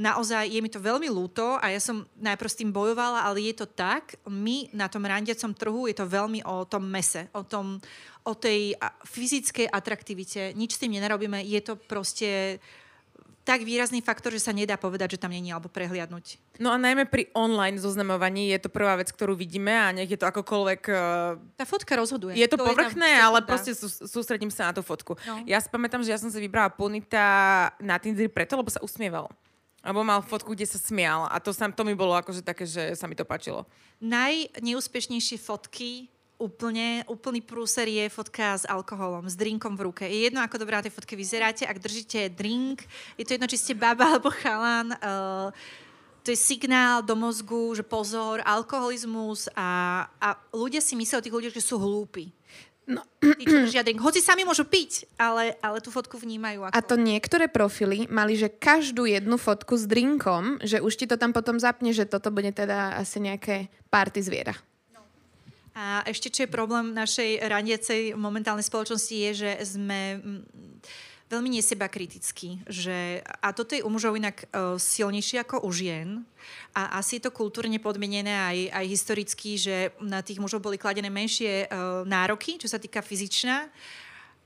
naozaj je mi to veľmi ľúto a ja som najprv s tým bojovala, ale je to tak. My na tom randiacom trhu je to veľmi o tom mese, o, tom, o tej fyzickej atraktivite. Nič s tým nenarobíme, je to proste tak výrazný faktor, že sa nedá povedať, že tam není alebo prehliadnúť. No a najmä pri online zoznamovaní je to prvá vec, ktorú vidíme a nech je to akokoľvek... Uh, Tá fotka rozhoduje. Je to, to povrchné, je ale proste sú, sústredím sa na tú fotku. No. Ja si pamätám, že ja som si vybrala Ponita na Tinder preto, lebo sa usmieval. Alebo mal fotku, kde sa smial. A to, sa, to mi bolo akože také, že sa mi to páčilo. Najneúspešnejšie fotky úplne, úplný prúser je fotka s alkoholom, s drinkom v ruke. Je jedno, ako dobrá na tej fotke vyzeráte, ak držíte drink, je to jedno, či ste baba alebo chalan, uh, to je signál do mozgu, že pozor, alkoholizmus a, a ľudia si myslia o tých ľuďoch, že sú hlúpi. No. Tí, čo držia drink. Hoci sami môžu piť, ale, ale tú fotku vnímajú ako... A to niektoré profily mali, že každú jednu fotku s drinkom, že už ti to tam potom zapne, že toto bude teda asi nejaké party zviera. A ešte, čo je problém našej raniacej momentálnej spoločnosti, je, že sme mm, veľmi neseba kritickí. Že, a toto je u mužov inak uh, silnejšie ako u žien. A asi je to kultúrne podmienené aj, aj historicky, že na tých mužov boli kladené menšie uh, nároky, čo sa týka fyzičná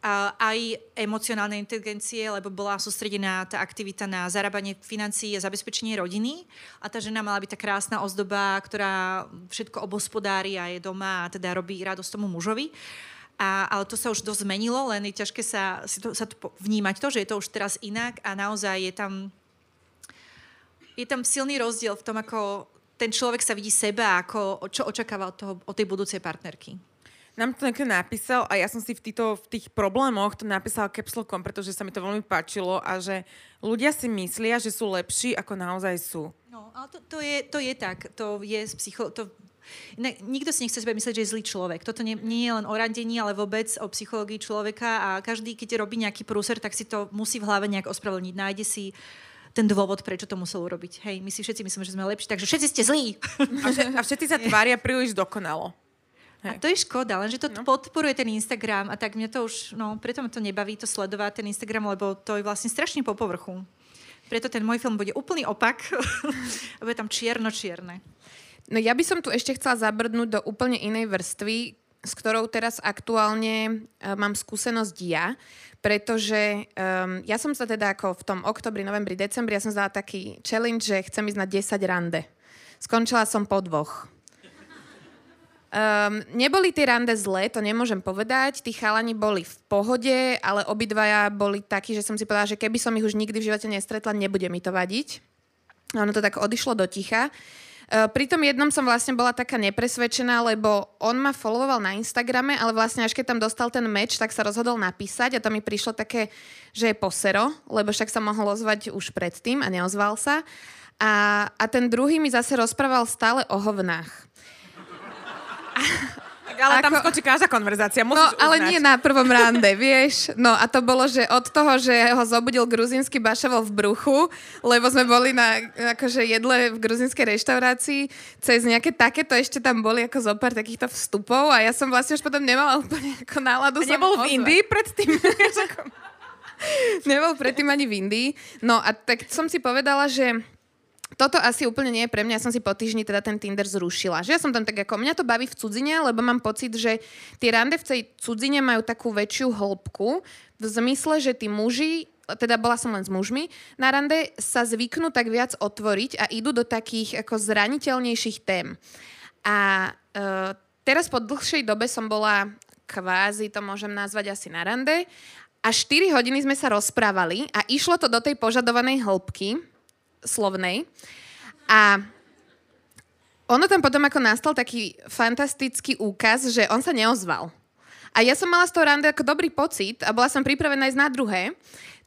aj emocionálnej inteligencie, lebo bola sústredená tá aktivita na zarábanie financií a zabezpečenie rodiny. A tá žena mala byť tá krásna ozdoba, ktorá všetko obospodári a je doma a teda robí radosť tomu mužovi. A, ale to sa už dosť zmenilo, len je ťažké sa, si to, sa to vnímať to, že je to už teraz inak a naozaj je tam, je tam silný rozdiel v tom, ako ten človek sa vidí seba, ako, čo očakáva od, toho, od tej budúcej partnerky nám to niekto napísal a ja som si v, týto, v tých problémoch to napísala capslokom, pretože sa mi to veľmi páčilo a že ľudia si myslia, že sú lepší, ako naozaj sú. No, ale to, to, je, to je tak. To je z psycho... To, ne, nikto si nechce sebe myslieť, že je zlý človek. Toto nie, nie je len o randení, ale vôbec o psychológii človeka a každý, keď robí nejaký prúser, tak si to musí v hlave nejak ospravedlniť. Nájde si ten dôvod, prečo to musel urobiť. Hej, my si všetci myslíme, že sme lepší, takže všetci ste zlí. A, všetci sa tvária príliš dokonalo. Hej. A to je škoda, lenže to no. podporuje ten Instagram a tak mňa to už, no preto ma to nebaví to sledovať, ten Instagram, lebo to je vlastne strašne po povrchu. Preto ten môj film bude úplný opak, bude tam čierno-čierne. No ja by som tu ešte chcela zabrdnúť do úplne inej vrstvy, s ktorou teraz aktuálne uh, mám skúsenosť ja, pretože um, ja som sa teda ako v tom oktobri, novembri, decembri, ja som zdala taký challenge, že chcem ísť na 10 rande. Skončila som po dvoch. Um, neboli tie rande zlé, to nemôžem povedať. Tí chalani boli v pohode, ale obidvaja boli takí, že som si povedala, že keby som ich už nikdy v živote nestretla, nebude mi to vadiť. A ono to tak odišlo do ticha. Uh, pri tom jednom som vlastne bola taká nepresvedčená, lebo on ma followoval na Instagrame, ale vlastne až keď tam dostal ten meč, tak sa rozhodol napísať a to mi prišlo také, že je posero, lebo však sa mohol ozvať už predtým a neozval sa. A, a ten druhý mi zase rozprával stále o hovnách. Ale ako... tam skočí každá konverzácia, musíš No, ale uznať. nie na prvom rande, vieš. No a to bolo, že od toho, že ho zobudil gruzínsky bašavo v bruchu, lebo sme boli na akože jedle v gruzínskej reštaurácii, cez nejaké takéto ešte tam boli ako zo pár takýchto vstupov a ja som vlastne už potom nemala úplne ako náladu. A nebol v Indii predtým? nebol predtým ani v Indii. No a tak som si povedala, že toto asi úplne nie je pre mňa. Ja som si po týždni teda ten Tinder zrušila. Že ja som tam tak ako, mňa to baví v cudzine, lebo mám pocit, že tie rande v tej cudzine majú takú väčšiu hĺbku v zmysle, že tí muži teda bola som len s mužmi, na rande sa zvyknú tak viac otvoriť a idú do takých ako zraniteľnejších tém. A e, teraz po dlhšej dobe som bola kvázi, to môžem nazvať asi na rande, a 4 hodiny sme sa rozprávali a išlo to do tej požadovanej hĺbky slovnej. A ono tam potom ako nastal taký fantastický úkaz, že on sa neozval. A ja som mala z toho rande ako dobrý pocit a bola som pripravená ísť na druhé.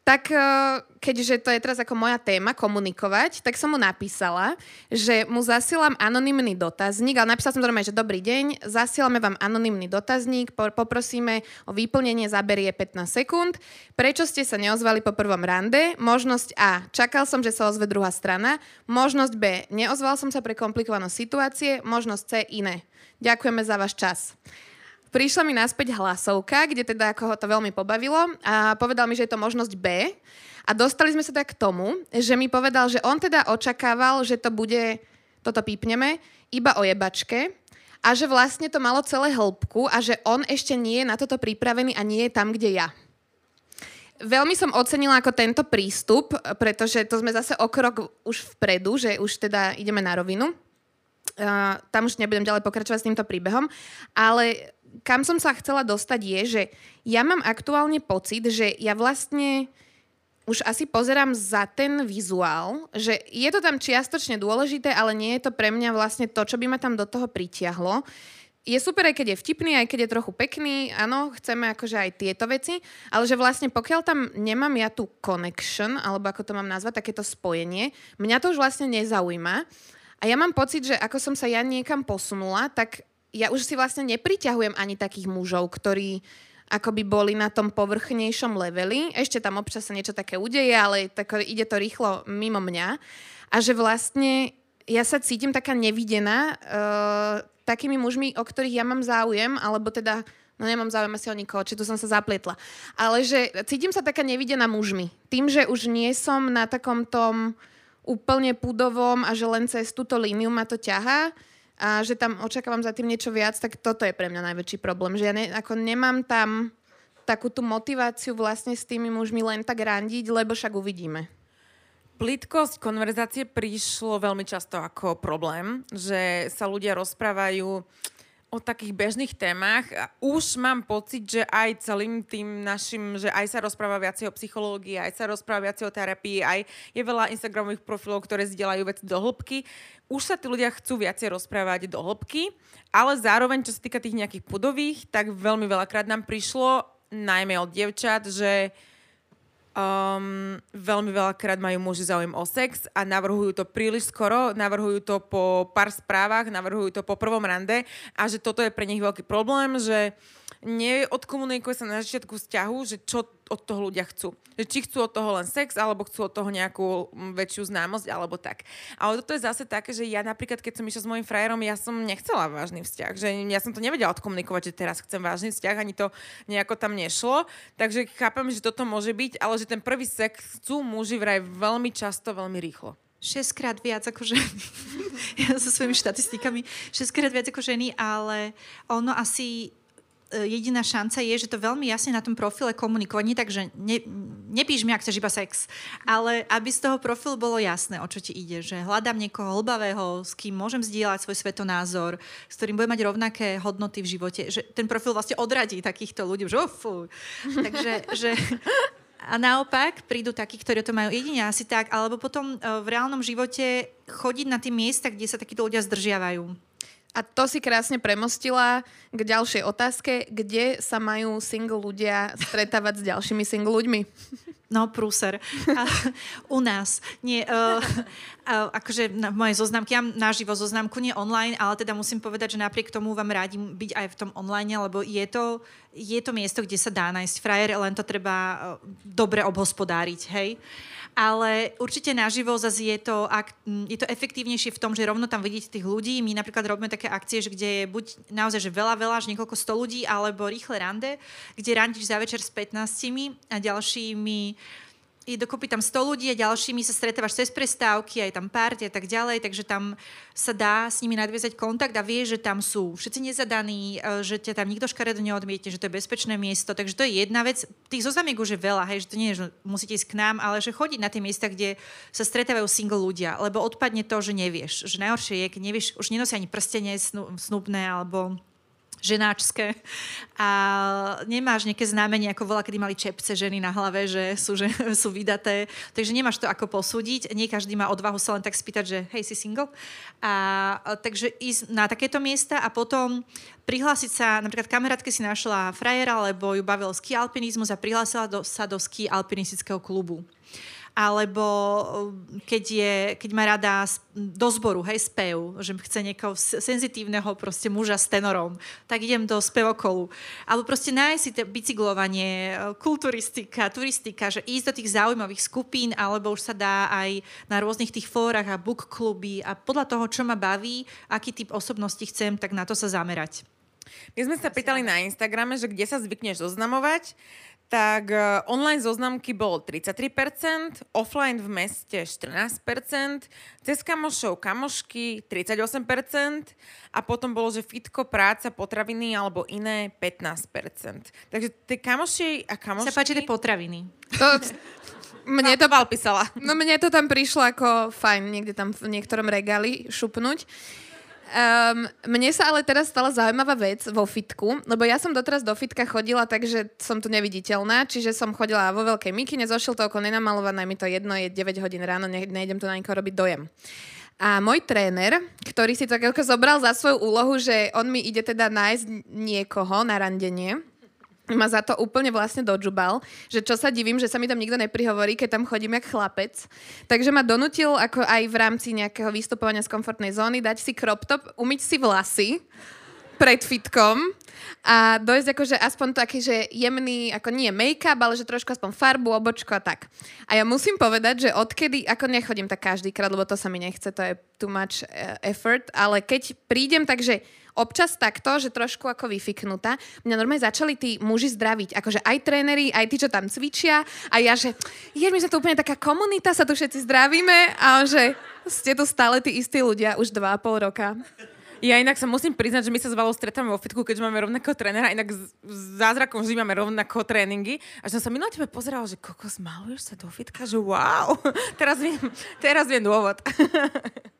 Tak eh, keďže to je teraz ako moja téma komunikovať, tak som mu napísala, že mu zasielam anonymný dotazník, ale napísala som normálne, že dobrý deň, zasielame vám anonymný dotazník, poprosíme o vyplnenie, zaberie 15 sekúnd. Prečo ste sa neozvali po prvom rande? Možnosť A. Čakal som, že sa ozve druhá strana. Možnosť B. Neozval som sa pre komplikovanú situácie. Možnosť C. Iné. Ďakujeme za váš čas prišla mi naspäť hlasovka, kde teda ako ho to veľmi pobavilo a povedal mi, že je to možnosť B. A dostali sme sa tak k tomu, že mi povedal, že on teda očakával, že to bude, toto pípneme, iba o jebačke a že vlastne to malo celé hĺbku a že on ešte nie je na toto pripravený a nie je tam, kde ja. Veľmi som ocenila ako tento prístup, pretože to sme zase o krok už vpredu, že už teda ideme na rovinu. Uh, tam už nebudem ďalej pokračovať s týmto príbehom, ale kam som sa chcela dostať je, že ja mám aktuálne pocit, že ja vlastne už asi pozerám za ten vizuál, že je to tam čiastočne dôležité, ale nie je to pre mňa vlastne to, čo by ma tam do toho pritiahlo. Je super, aj keď je vtipný, aj keď je trochu pekný, áno, chceme akože aj tieto veci, ale že vlastne pokiaľ tam nemám ja tú connection, alebo ako to mám nazvať, takéto spojenie, mňa to už vlastne nezaujíma. A ja mám pocit, že ako som sa ja niekam posunula, tak ja už si vlastne nepriťahujem ani takých mužov, ktorí akoby boli na tom povrchnejšom leveli. Ešte tam občas sa niečo také udeje, ale tak ide to rýchlo mimo mňa. A že vlastne ja sa cítim taká nevidená uh, takými mužmi, o ktorých ja mám záujem, alebo teda no nemám záujem asi o nikoho, či tu som sa zaplietla. Ale že cítim sa taká nevidená mužmi. Tým, že už nie som na takom tom úplne pudovom a že len cez túto líniu ma to ťahá, a že tam očakávam za tým niečo viac, tak toto je pre mňa najväčší problém. Že ja ne, ako nemám tam takú tú motiváciu vlastne s tými mužmi len tak randiť, lebo však uvidíme. Plitkosť konverzácie prišlo veľmi často ako problém, že sa ľudia rozprávajú o takých bežných témach. Už mám pocit, že aj celým tým našim, že aj sa rozpráva viacej o psychológii, aj sa rozpráva viacej o terapii, aj je veľa Instagramových profilov, ktoré zdieľajú veci do hĺbky. Už sa tí ľudia chcú viacej rozprávať do hĺbky, ale zároveň, čo sa týka tých nejakých pudových, tak veľmi veľakrát nám prišlo, najmä od dievčat, že Um, veľmi veľakrát majú muži záujem o sex a navrhujú to príliš skoro, navrhujú to po pár správach, navrhujú to po prvom rande a že toto je pre nich veľký problém, že neodkomunikuje sa na začiatku vzťahu, že čo od toho ľudia chcú. Že či chcú od toho len sex, alebo chcú od toho nejakú mm, väčšiu známosť, alebo tak. Ale toto je zase také, že ja napríklad, keď som išla s mojim frajerom, ja som nechcela vážny vzťah. Že ja som to nevedela odkomunikovať, že teraz chcem vážny vzťah, ani to nejako tam nešlo. Takže chápem, že toto môže byť, ale že ten prvý sex chcú muži vraj veľmi často, veľmi rýchlo. 6 krát viac ako ženy. ja so svojimi štatistikami. 6 krát viac ako ženy, ale ono asi jediná šanca je, že to veľmi jasne na tom profile komunikovať. Nie tak, že ne, nepíš mi, ak chceš iba sex, ale aby z toho profilu bolo jasné, o čo ti ide. Že hľadám niekoho hlbavého, s kým môžem zdieľať svoj svetonázor, s ktorým budem mať rovnaké hodnoty v živote. Že ten profil vlastne odradí takýchto ľudí. Že, oh, Takže že, a naopak prídu takí, ktorí to majú jedine asi tak, alebo potom e, v reálnom živote chodiť na tie miesta, kde sa takíto ľudia zdržiavajú a to si krásne premostila k ďalšej otázke, kde sa majú single ľudia stretávať s ďalšími single ľuďmi? No, prúser. A, u nás. Nie, uh, uh, akože na mojej zoznamky, ja naživo zoznamku, nie online, ale teda musím povedať, že napriek tomu vám rádi byť aj v tom online, lebo je to, je to miesto, kde sa dá nájsť frajer, len to treba uh, dobre obhospodáriť, hej. Uh, ale určite naživo zase je to, ak, je to efektívnejšie v tom, že rovno tam vidíte tých ľudí. My napríklad robíme také akcie, že kde je buď naozaj že veľa, veľa, že niekoľko sto ľudí, alebo rýchle rande, kde randíš za večer s 15 a ďalšími je dokopy tam 100 ľudí a ďalšími sa stretávaš cez prestávky, aj tam párty a tak ďalej, takže tam sa dá s nimi nadviezať kontakt a vie, že tam sú všetci nezadaní, e, že ťa tam nikto škaredo neodmietne, že to je bezpečné miesto. Takže to je jedna vec. Tých zoznamiek už je veľa, hej, že to nie je, že musíte ísť k nám, ale že chodiť na tie miesta, kde sa stretávajú single ľudia, lebo odpadne to, že nevieš. Že najhoršie je, keď nevieš, už nenosia ani prstenie snubné alebo ženáčské a nemáš nejaké znamenie, ako bola, kedy mali čepce ženy na hlave, že sú, že sú vydaté, takže nemáš to ako posúdiť. Nie každý má odvahu sa len tak spýtať, že hej, si single. A, takže ísť na takéto miesta a potom prihlásiť sa, napríklad kamarátke si našla frajera, lebo ju bavil ski alpinizmus a prihlásila do, sa do ski alpinistického klubu alebo um, keď, je, keď má rada do zboru, hej, spev, že chce niekoho senzitívneho proste muža s tenorom, tak idem do spevokolu. Alebo proste nájsť si bicyklovanie, kulturistika, turistika, že ísť do tých zaujímavých skupín, alebo už sa dá aj na rôznych tých fórach a book kluby a podľa toho, čo ma baví, aký typ osobnosti chcem, tak na to sa zamerať. My sme sa pýtali na Instagrame, že kde sa zvykneš oznamovať tak uh, online zoznamky bol 33%, offline v meste 14%, cez kamošov kamošky 38% a potom bolo, že fitko, práca, potraviny alebo iné 15%. Takže tie kamoši a kamošky... Sa páči tie potraviny. To, mne to písala. No mne to tam prišlo ako fajn niekde tam v niektorom regáli šupnúť. Um, mne sa ale teraz stala zaujímavá vec vo fitku, lebo ja som doteraz do fitka chodila tak, že som tu neviditeľná, čiže som chodila vo veľkej mikine, zošiel to oko nenamalované, mi to jedno, je 9 hodín ráno, ne, nejdem tu na nikoho robiť dojem. A môj tréner, ktorý si to zobral za svoju úlohu, že on mi ide teda nájsť niekoho na randenie, ma za to úplne vlastne dodžubal, že čo sa divím, že sa mi tam nikto neprihovorí, keď tam chodím jak chlapec. Takže ma donutil ako aj v rámci nejakého vystupovania z komfortnej zóny dať si crop top, umyť si vlasy pred fitkom a dojsť akože aspoň taký, že jemný, ako nie make-up, ale že trošku aspoň farbu, obočko a tak. A ja musím povedať, že odkedy, ako nechodím tak každý krát, lebo to sa mi nechce, to je too much uh, effort, ale keď prídem, takže občas takto, že trošku ako vyfiknutá. Mňa normálne začali tí muži zdraviť, akože aj tréneri, aj tí, čo tam cvičia a ja, že je, my sme tu úplne taká komunita, sa tu všetci zdravíme a že ste tu stále tí istí ľudia už dva a pol roka. Ja inak sa musím priznať, že my sa s Valou stretáme vo fitku, keďže máme rovnakého trénera, inak s zázrakom vždy máme rovnako tréningy. A som sa minulé tebe pozerala, že kokos, maluješ sa do fitka, že wow, teraz viem, teraz viem dôvod.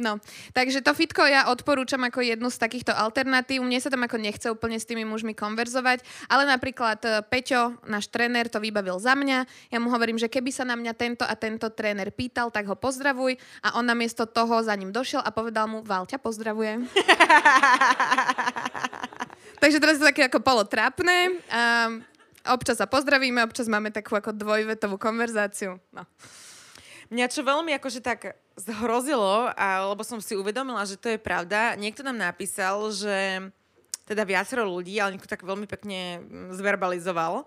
No, takže to fitko ja odporúčam ako jednu z takýchto alternatív. Mne sa tam ako nechce úplne s tými mužmi konverzovať, ale napríklad e, Peťo, náš tréner, to vybavil za mňa. Ja mu hovorím, že keby sa na mňa tento a tento tréner pýtal, tak ho pozdravuj a on namiesto toho za ním došiel a povedal mu, Valťa pozdravuje. takže teraz je to také ako polotrápne. A občas sa pozdravíme, občas máme takú ako dvojvetovú konverzáciu. No. Mňa čo veľmi akože tak zhrozilo, a, lebo som si uvedomila, že to je pravda, niekto nám napísal, že teda viacero ľudí, ale niekto tak veľmi pekne mm, zverbalizoval,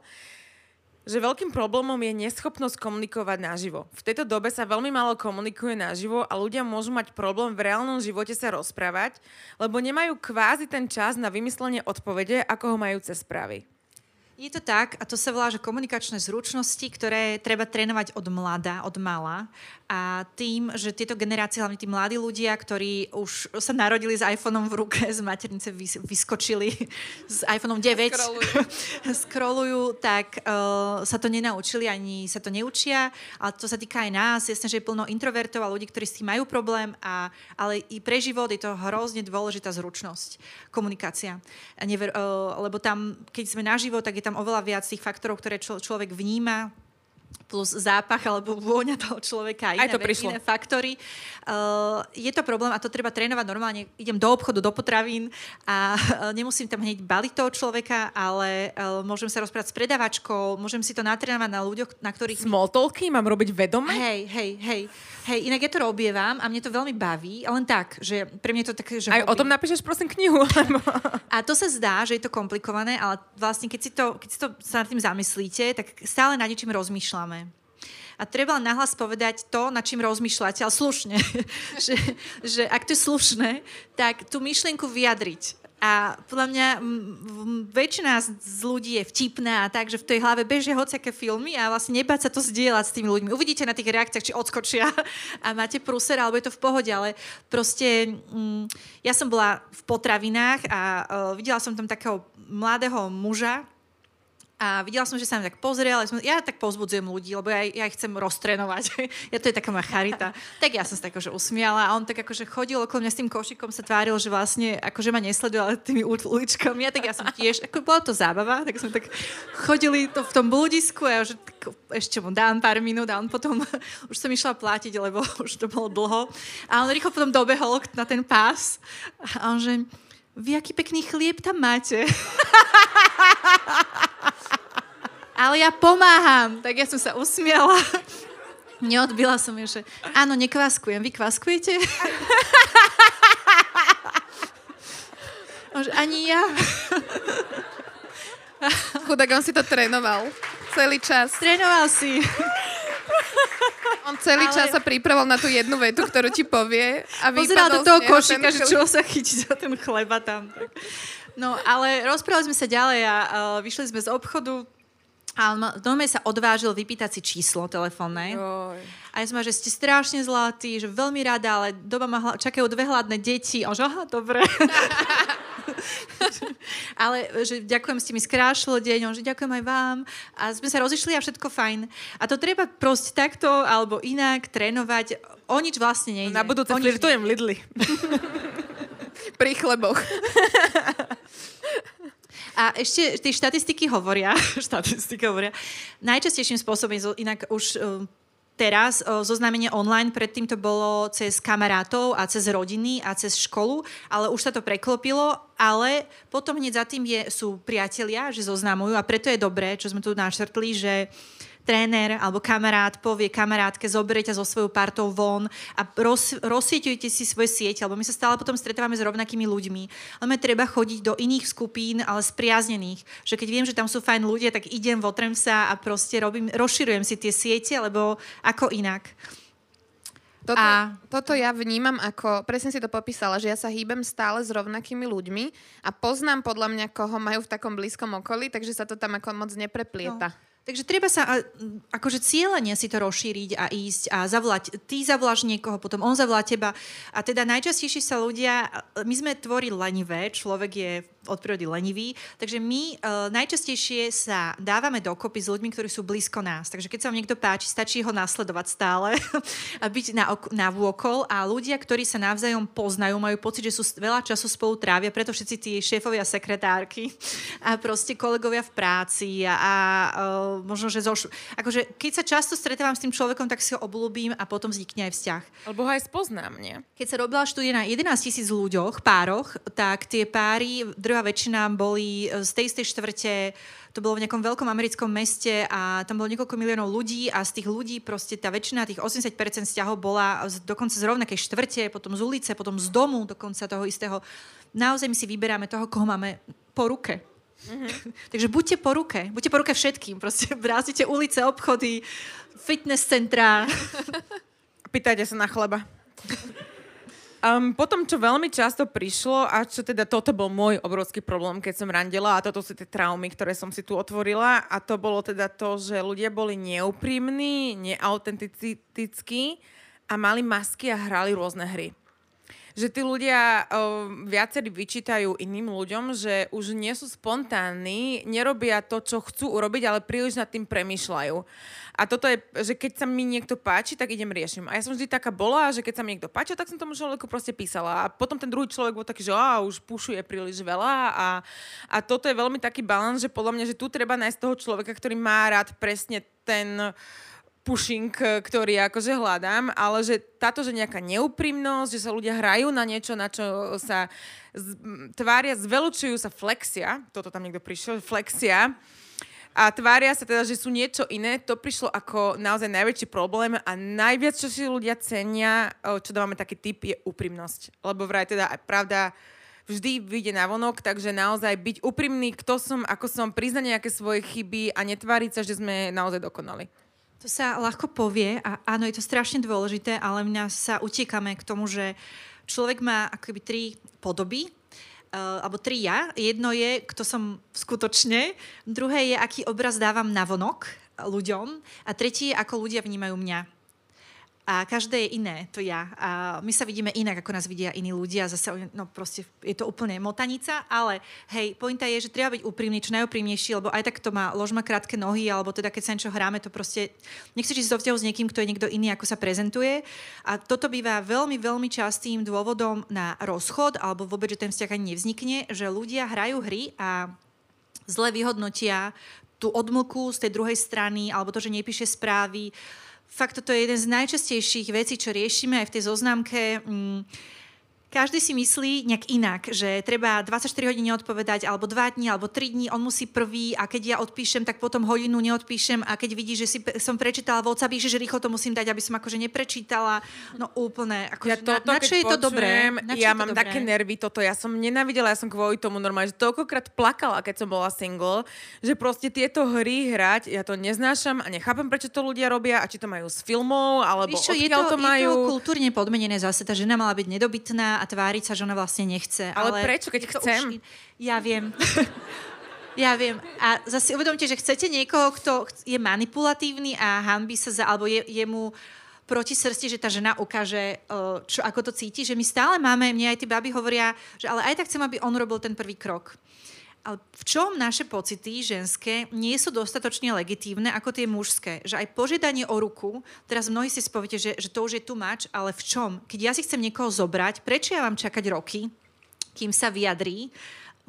že veľkým problémom je neschopnosť komunikovať naživo. V tejto dobe sa veľmi málo komunikuje naživo a ľudia môžu mať problém v reálnom živote sa rozprávať, lebo nemajú kvázi ten čas na vymyslenie odpovede, ako ho majú cez správy. Je to tak a to sa volá, že komunikačné zručnosti, ktoré treba trénovať od mlada, od mala. A tým, že tieto generácie, hlavne tí mladí ľudia, ktorí už sa narodili s iPhoneom v ruke, z maternice vyskočili s iPhoneom 9, scrollujú, scrollujú tak uh, sa to nenaučili, ani sa to neučia. A to sa týka aj nás. Jasne, že je plno introvertov a ľudí, ktorí s tým majú problém, a, ale i pre život je to hrozne dôležitá zručnosť. Komunikácia. Never, uh, lebo tam, keď sme naživo, tak je tam oveľa viac tých faktorov, ktoré člo, človek vníma, plus zápach alebo vôňa toho človeka iné, Aj to prišlo. iné faktory. Uh, je to problém a to treba trénovať normálne. Idem do obchodu, do potravín a uh, nemusím tam hneď baliť toho človeka, ale uh, môžem sa rozprávať s predavačkou, môžem si to natrénovať na ľuďoch, na ktorých... Small talky mám robiť vedome? Hej, hej, hej. Hej, inak ja to robievam a mne to veľmi baví, len tak, že pre mňa to také, že... Aj hobby. o tom napíšeš prosím knihu, lebo... A to sa zdá, že je to komplikované, ale vlastne keď si to, keď si to sa nad tým zamyslíte, tak stále nad niečím rozmýšľame. A treba nahlas povedať to, nad čím rozmýšľate, ale slušne. že, že ak to je slušné, tak tú myšlienku vyjadriť. A podľa mňa väčšina z ľudí je vtipná a tak, že v tej hlave bežia hociaké filmy a vlastne nebáť sa to zdieľať s tými ľuďmi. Uvidíte na tých reakciách, či odskočia a máte prúser, alebo je to v pohode, ale proste m, ja som bola v potravinách a uh, videla som tam takého mladého muža, a videla som, že sa mi tak pozrel, som, ja tak pozbudzujem ľudí, lebo ja, ja ich chcem roztrenovať. ja to je taká moja charita. Tak ja som sa tak akože usmiala a on tak akože chodil okolo mňa s tým košikom, sa tváril, že vlastne akože ma nesleduje, ale tými uličkami. A tak ja som tiež, ako bola to zábava, tak sme tak chodili to v tom bludisku a ja že tak, ešte mu dám pár minút a on potom, už som išla platiť, lebo už to bolo dlho. A on rýchlo potom dobehol na ten pás a on že, vy aký pekný chlieb tam máte. Ale ja pomáham. Tak ja som sa usmiala. Neodbila som ju, že áno, nekvaskujem. Vy kvaskujete? Ani ja. Chudák, on si to trénoval. Celý čas. Trénoval si. On celý ale... čas sa pripravoval na tú jednu vetu, ktorú ti povie. A Pozeral do toho košika, že čo sa chytiť za ten chleba tam. No, ale rozprávali sme sa ďalej a uh, vyšli sme z obchodu a on dome sa odvážil vypýtať si číslo telefónne. A ja som že ste strašne zlatí, že veľmi rada, ale doma ma hla- čakajú dve hladné deti. A že, aha, dobre. ale že ďakujem, ste mi skrášlo deň, on že ďakujem aj vám. A sme sa rozišli a všetko fajn. A to treba proste takto alebo inak trénovať. O nič vlastne nejde. Na budúce flirtujem Lidli. Pri chleboch. A ešte tie štatistiky hovoria, štatistiky hovoria, najčastejším spôsobom, inak už uh, teraz uh, zoznámenie online, predtým to bolo cez kamarátov a cez rodiny a cez školu, ale už sa to preklopilo, ale potom hneď za tým je, sú priatelia, že zoznamujú a preto je dobré, čo sme tu našrtli, že uh, tréner alebo kamarát povie kamarátke, zoberie ťa so svojou partou von a roz, rozsieťujte si svoje sieť, lebo my sa stále potom stretávame s rovnakými ľuďmi. Ale treba chodiť do iných skupín, ale spriaznených. Že keď viem, že tam sú fajn ľudia, tak idem, votrem sa a proste robím, rozširujem si tie siete, lebo ako inak. Toto, a... toto ja vnímam ako, presne si to popísala, že ja sa hýbem stále s rovnakými ľuďmi a poznám podľa mňa, koho majú v takom blízkom okolí, takže sa to tam ako moc nepreplieta. No. Takže treba sa akože cieľenie si to rozšíriť a ísť a zavolať. Ty zavoláš niekoho, potom on zavolá teba. A teda najčastejšie sa ľudia, my sme tvorili lenivé, človek je od prírody lenivý. Takže my uh, najčastejšie sa dávame dokopy s ľuďmi, ktorí sú blízko nás. Takže keď sa vám niekto páči, stačí ho nasledovať stále a byť na, ok- na vôkol. A ľudia, ktorí sa navzájom poznajú, majú pocit, že sú veľa času spolu trávia, preto všetci tí šéfovia, sekretárky a proste kolegovia v práci a, a uh, možno, že zoš... Akože, keď sa často stretávam s tým človekom, tak si ho obľúbim a potom vznikne aj vzťah. Alebo ho aj spoznám, nie? Keď sa robila štúdia na 11 tisíc ľuďoch, pároch, tak tie páry drvá väčšina boli e, z tej istej štvrte, to bolo v nejakom veľkom americkom meste a tam bolo niekoľko miliónov ľudí a z tých ľudí proste tá väčšina, tých 80% vzťahov bola z, dokonca z rovnakej štvrte, potom z ulice, potom z domu dokonca toho istého. Naozaj my si vyberáme toho, koho máme po ruke. Mm-hmm. Takže buďte po ruke, buďte po ruke všetkým, proste brázdite ulice, obchody, fitness centrá. Pýtajte sa na chleba. Um, potom, čo veľmi často prišlo a čo teda toto bol môj obrovský problém, keď som randila a toto sú tie traumy, ktoré som si tu otvorila a to bolo teda to, že ľudia boli neúprimní, neautentickí a mali masky a hrali rôzne hry že tí ľudia o, viacerí vyčítajú iným ľuďom, že už nie sú spontánni, nerobia to, čo chcú urobiť, ale príliš nad tým premýšľajú. A toto je, že keď sa mi niekto páči, tak idem riešim. A ja som vždy taká bola, že keď sa mi niekto páči, tak som tomu človeku proste písala. A potom ten druhý človek bol taký, že á, už pušuje príliš veľa. A, a toto je veľmi taký balans, že podľa mňa, že tu treba nájsť toho človeka, ktorý má rád presne ten pushing, ktorý akože hľadám, ale že táto, že nejaká neúprimnosť, že sa ľudia hrajú na niečo, na čo sa z, tvária, zvelučujú sa flexia, toto tam niekto prišiel, flexia, a tvária sa teda, že sú niečo iné, to prišlo ako naozaj najväčší problém a najviac, čo si ľudia cenia, čo dávame taký typ, je úprimnosť. Lebo vraj teda aj pravda vždy vyjde na vonok, takže naozaj byť úprimný, kto som, ako som, priznať nejaké svoje chyby a netváriť sa, že sme naozaj dokonali. To sa ľahko povie a áno, je to strašne dôležité, ale mňa sa utiekame k tomu, že človek má akoby tri podoby alebo tri ja. Jedno je, kto som skutočne. Druhé je, aký obraz dávam na vonok ľuďom. A tretí je, ako ľudia vnímajú mňa a každé je iné, to ja. A my sa vidíme inak, ako nás vidia iní ľudia. Zase, no proste, je to úplne motanica, ale hej, pointa je, že treba byť úprimný, čo najúprimnejší, lebo aj tak to má, lož má krátke nohy, alebo teda keď sa niečo hráme, to proste, nechceš ísť do vzťahu s niekým, kto je niekto iný, ako sa prezentuje. A toto býva veľmi, veľmi častým dôvodom na rozchod, alebo vôbec, že ten vzťah ani nevznikne, že ľudia hrajú hry a zle vyhodnotia tú odmlku z tej druhej strany, alebo to, že nepíše správy, fakt toto je jeden z najčastejších vecí, čo riešime aj v tej zoznamke. Mm, každý si myslí nejak inak, že treba 24 hodín neodpovedať, alebo 2 dní, alebo 3 dní, on musí prvý a keď ja odpíšem, tak potom hodinu neodpíšem a keď vidí, že si som prečítala WhatsApp, že rýchlo to musím dať, aby som akože neprečítala. No úplne. Ako, ja to, na, na čo je to dobré? Na ja mám dobré? také nervy toto. Ja som nenavidela, ja som kvôli tomu normálne, že toľkokrát plakala, keď som bola single, že proste tieto hry hrať, ja to neznášam a nechápem, prečo to ľudia robia a či to majú z filmov, alebo Víš čo, je to, to majú. Je to kultúrne podmenené zase, tá žena mala byť nedobytná a tváriť sa, že ona vlastne nechce. Ale, ale prečo, keď chcem? Už... Ja viem. Ja viem. A zase uvedomte, že chcete niekoho, kto je manipulatívny a hanbí sa za, alebo je, je mu proti srsti, že tá žena ukáže, čo, ako to cíti, že my stále máme, mne aj tí baby hovoria, že ale aj tak chcem, aby on robil ten prvý krok. Ale v čom naše pocity ženské nie sú dostatočne legitívne ako tie mužské? Že aj požiadanie o ruku, teraz mnohí si spoviete, že, že to už je tu mač, ale v čom? Keď ja si chcem niekoho zobrať, prečo ja mám čakať roky, kým sa vyjadrí?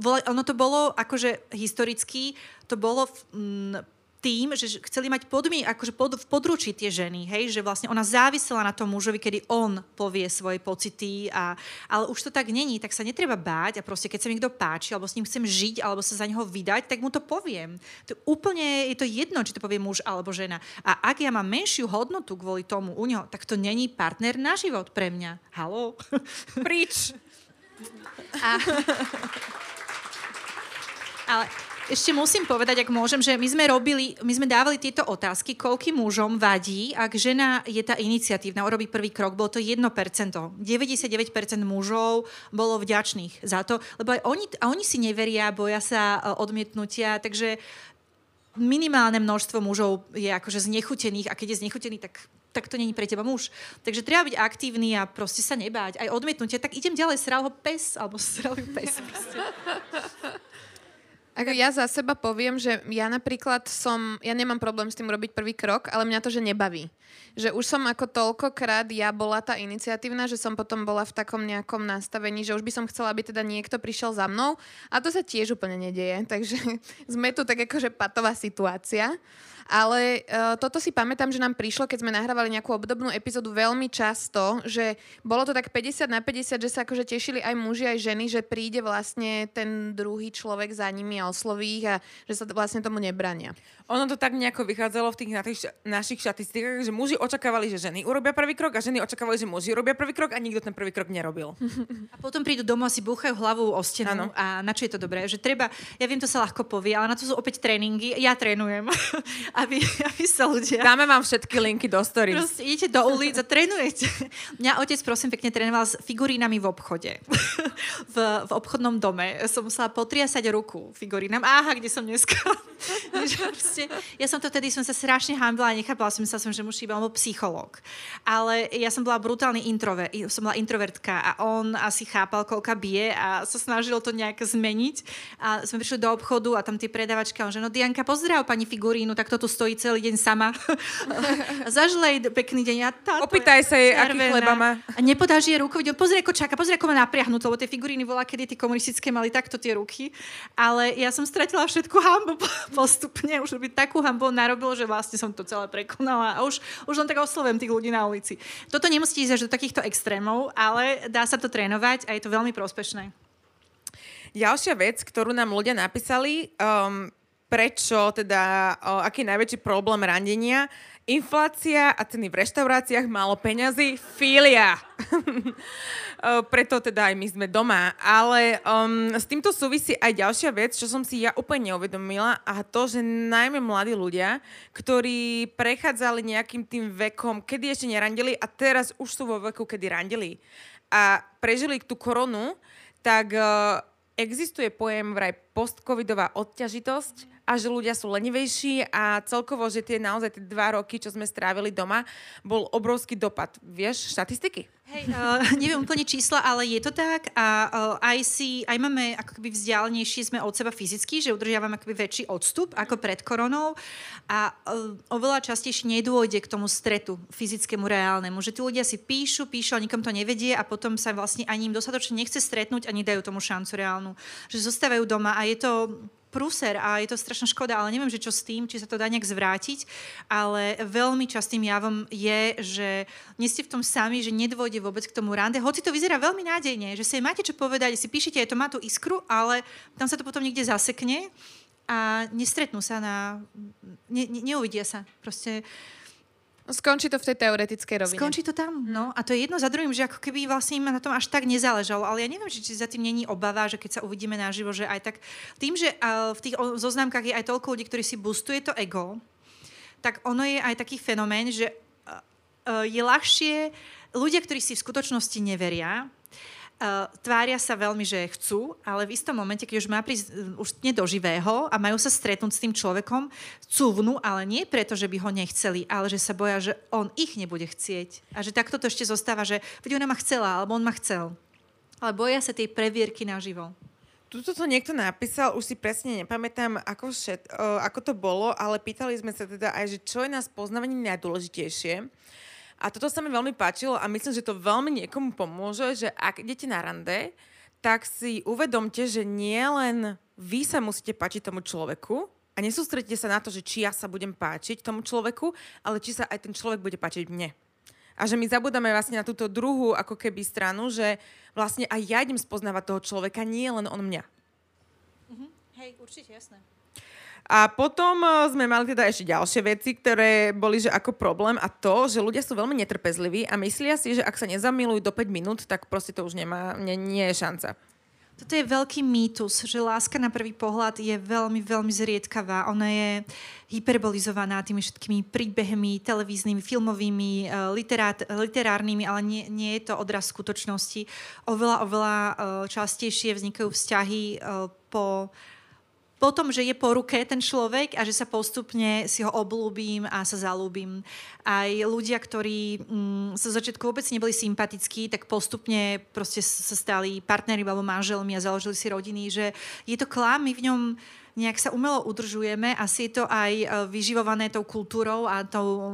Ono to bolo akože historicky, to bolo mm, tým, že chceli mať podmi, akože pod, v područí tie ženy, hej, že vlastne ona závisela na tom mužovi, kedy on povie svoje pocity, a, ale už to tak není, tak sa netreba báť a proste keď sa mi niekto páči, alebo s ním chcem žiť, alebo sa za neho vydať, tak mu to poviem. To úplne je to jedno, či to povie muž alebo žena. A ak ja mám menšiu hodnotu kvôli tomu u neho, tak to není partner na život pre mňa. Halo? Príč! A... Ale ešte musím povedať, ak môžem, že my sme robili, my sme dávali tieto otázky, koľkým mužom vadí, ak žena je tá iniciatívna, urobí prvý krok, bolo to 1%. 99% mužov bolo vďačných za to, lebo aj oni, a oni si neveria, boja sa e, odmietnutia, takže minimálne množstvo mužov je akože znechutených a keď je znechutený, tak tak to není pre teba muž. Takže treba byť aktívny a proste sa nebáť. Aj odmietnutie, tak idem ďalej, sral ho pes, alebo sral ho pes. Ako ja za seba poviem, že ja napríklad som, ja nemám problém s tým robiť prvý krok, ale mňa to, že nebaví. Že už som ako toľkokrát ja bola tá iniciatívna, že som potom bola v takom nejakom nastavení, že už by som chcela, aby teda niekto prišiel za mnou a to sa tiež úplne nedieje. Takže sme tu tak akože patová situácia. Ale uh, toto si pamätám, že nám prišlo, keď sme nahrávali nejakú obdobnú epizódu veľmi často, že bolo to tak 50 na 50, že sa akože tešili aj muži, aj ženy, že príde vlastne ten druhý človek za nimi a osloví ich a že sa vlastne tomu nebrania. Ono to tak nejako vychádzalo v tých našich, našich štatistikách, že muži očakávali, že ženy urobia prvý krok a ženy očakávali, že muži urobia prvý krok a nikto ten prvý krok nerobil. A potom prídu domov si búchajú hlavu o stenu ano. a na čo je to dobré? Že treba, ja viem, to sa ľahko povie, ale na to sú opäť tréningy. Ja trénujem, aby, aby sa ľudia... Dáme vám všetky linky do stories. Proste idete do ulic a trénujete. Mňa otec, prosím, pekne trénoval s figurínami v obchode. v, v obchodnom dome. Som musela potriasať ruku figurínam. Aha, kde som dneska? Proste, ja som to tedy, som sa strašne hambila a nechápala som sa, som, že muž iba bol psychológ. Ale ja som bola brutálny introvert, som bola introvertka a on asi chápal, koľka bije a sa snažil to nejak zmeniť. A sme prišli do obchodu a tam tie predavačka, on že no Dianka, pozdrav pani figurínu, tak to tu stojí celý deň sama. Zažlej pekný deň. A táto Opýtaj sa jej, aký chleba má. A nepodáš jej ruku, videl, pozri, ako čaká, pozri, ako má napriahnuté, lebo tie figuríny volá, kedy tie komunistické mali takto tie ruky. Ale ja som stratila všetku hambu postupne, už by takú hambu narobilo, že vlastne som to celé prekonala a už, už len tak oslovujem tých ľudí na ulici. Toto nemusí ísť až do takýchto extrémov, ale dá sa to trénovať a je to veľmi prospešné. Ďalšia vec, ktorú nám ľudia napísali, um, prečo teda, o, aký je najväčší problém randenia, Inflácia a ceny v reštauráciách, málo peňazí, filia. Preto teda aj my sme doma. Ale um, s týmto súvisí aj ďalšia vec, čo som si ja úplne neuvedomila a to, že najmä mladí ľudia, ktorí prechádzali nejakým tým vekom, kedy ešte nerandili a teraz už sú vo veku, kedy randili a prežili tú koronu, tak uh, existuje pojem vraj postcovidová odťažitosť a že ľudia sú lenivejší a celkovo, že tie naozaj tie dva roky, čo sme strávili doma, bol obrovský dopad. Vieš štatistiky? Hej, uh, neviem úplne čísla, ale je to tak a uh, aj si, aj máme ako keby vzdialenejšie sme od seba fyzicky, že udržiavame akoby väčší odstup ako pred koronou a uh, oveľa častejšie nedôjde k tomu stretu fyzickému, reálnemu, že tí ľudia si píšu, píšu a nikom to nevedie a potom sa vlastne ani im dostatočne nechce stretnúť a nedajú tomu šancu reálnu. Že zostávajú doma a je to prúser a je to strašná škoda, ale neviem, že čo s tým, či sa to dá nejak zvrátiť, ale veľmi častým javom je, že nie ste v tom sami, že nedôjde vôbec k tomu rande, hoci to vyzerá veľmi nádejne, že si máte čo povedať, si píšete, je to má tú iskru, ale tam sa to potom niekde zasekne a nestretnú sa na... Ne, ne, neuvidia sa. Proste Skončí to v tej teoretickej rovine. Skončí to tam, no. A to je jedno za druhým, že ako keby vlastne im na tom až tak nezáležalo. Ale ja neviem, či, či za tým není obava, že keď sa uvidíme naživo, že aj tak... Tým, že v tých zoznamkách je aj toľko ľudí, ktorí si boostuje to ego, tak ono je aj taký fenomén, že je ľahšie... Ľudia, ktorí si v skutočnosti neveria, Tvária sa veľmi, že chcú, ale v istom momente, keď už má prísť uh, už nie živého a majú sa stretnúť s tým človekom, cúvnu, ale nie preto, že by ho nechceli, ale že sa boja, že on ich nebude chcieť. A že takto to ešte zostáva, že veď ona ma chcela, alebo on ma chcel. Ale boja sa tej previerky naživo. Tuto to niekto napísal, už si presne nepamätám, ako, všet, uh, ako to bolo, ale pýtali sme sa teda aj, že čo je na spoznávaní najdôležitejšie. A toto sa mi veľmi páčilo a myslím, že to veľmi niekomu pomôže, že ak idete na rande, tak si uvedomte, že nie len vy sa musíte páčiť tomu človeku a nesústredite sa na to, že či ja sa budem páčiť tomu človeku, ale či sa aj ten človek bude páčiť mne. A že my zabudáme vlastne na túto druhú ako keby stranu, že vlastne aj ja idem spoznávať toho človeka, nie len on mňa. Uh-huh. Hej, určite, jasné. A potom eh, sme mali teda ešte ďalšie veci, ktoré boli že ako problém a to, že ľudia sú veľmi netrpezliví a myslia si, že ak sa nezamilujú do 5 minút, tak proste to už nemá, nie, nie je šanca. Toto je veľký mýtus, že láska na prvý pohľad je veľmi, veľmi zriedkavá. Ona je hyperbolizovaná tými všetkými príbehmi, televíznymi, filmovými, eh, literát, literárnymi, ale nie, nie je to odraz skutočnosti. Oveľa, oveľa eh, častejšie vznikajú vzťahy po potom, že je po ruke ten človek a že sa postupne si ho oblúbim a sa zalúbim. Aj ľudia, ktorí mm, sa začiatku vôbec neboli sympatickí, tak postupne proste sa stali partneri alebo manželmi a založili si rodiny, že je to klám, my v ňom nejak sa umelo udržujeme a si je to aj e, vyživované tou kultúrou a tou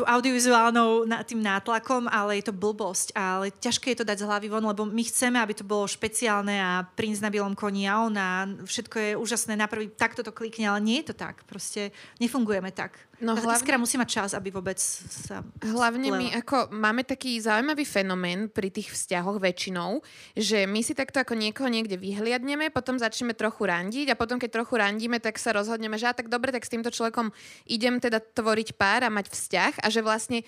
tú audiovizuálnou tým nátlakom, ale je to blbosť. Ale ťažké je to dať z hlavy von, lebo my chceme, aby to bolo špeciálne a princ na bielom koni a on a všetko je úžasné na prvý, takto to klikne, ale nie je to tak. Proste nefungujeme tak. No, hlavne, musí mať čas, aby vôbec sa... Hlavne splela. my ako máme taký zaujímavý fenomén pri tých vzťahoch väčšinou, že my si takto ako niekoho niekde vyhliadneme, potom začneme trochu randiť a potom keď trochu randíme, tak sa rozhodneme, že a tak dobre, tak s týmto človekom idem teda tvoriť pár a mať vzťah a že vlastne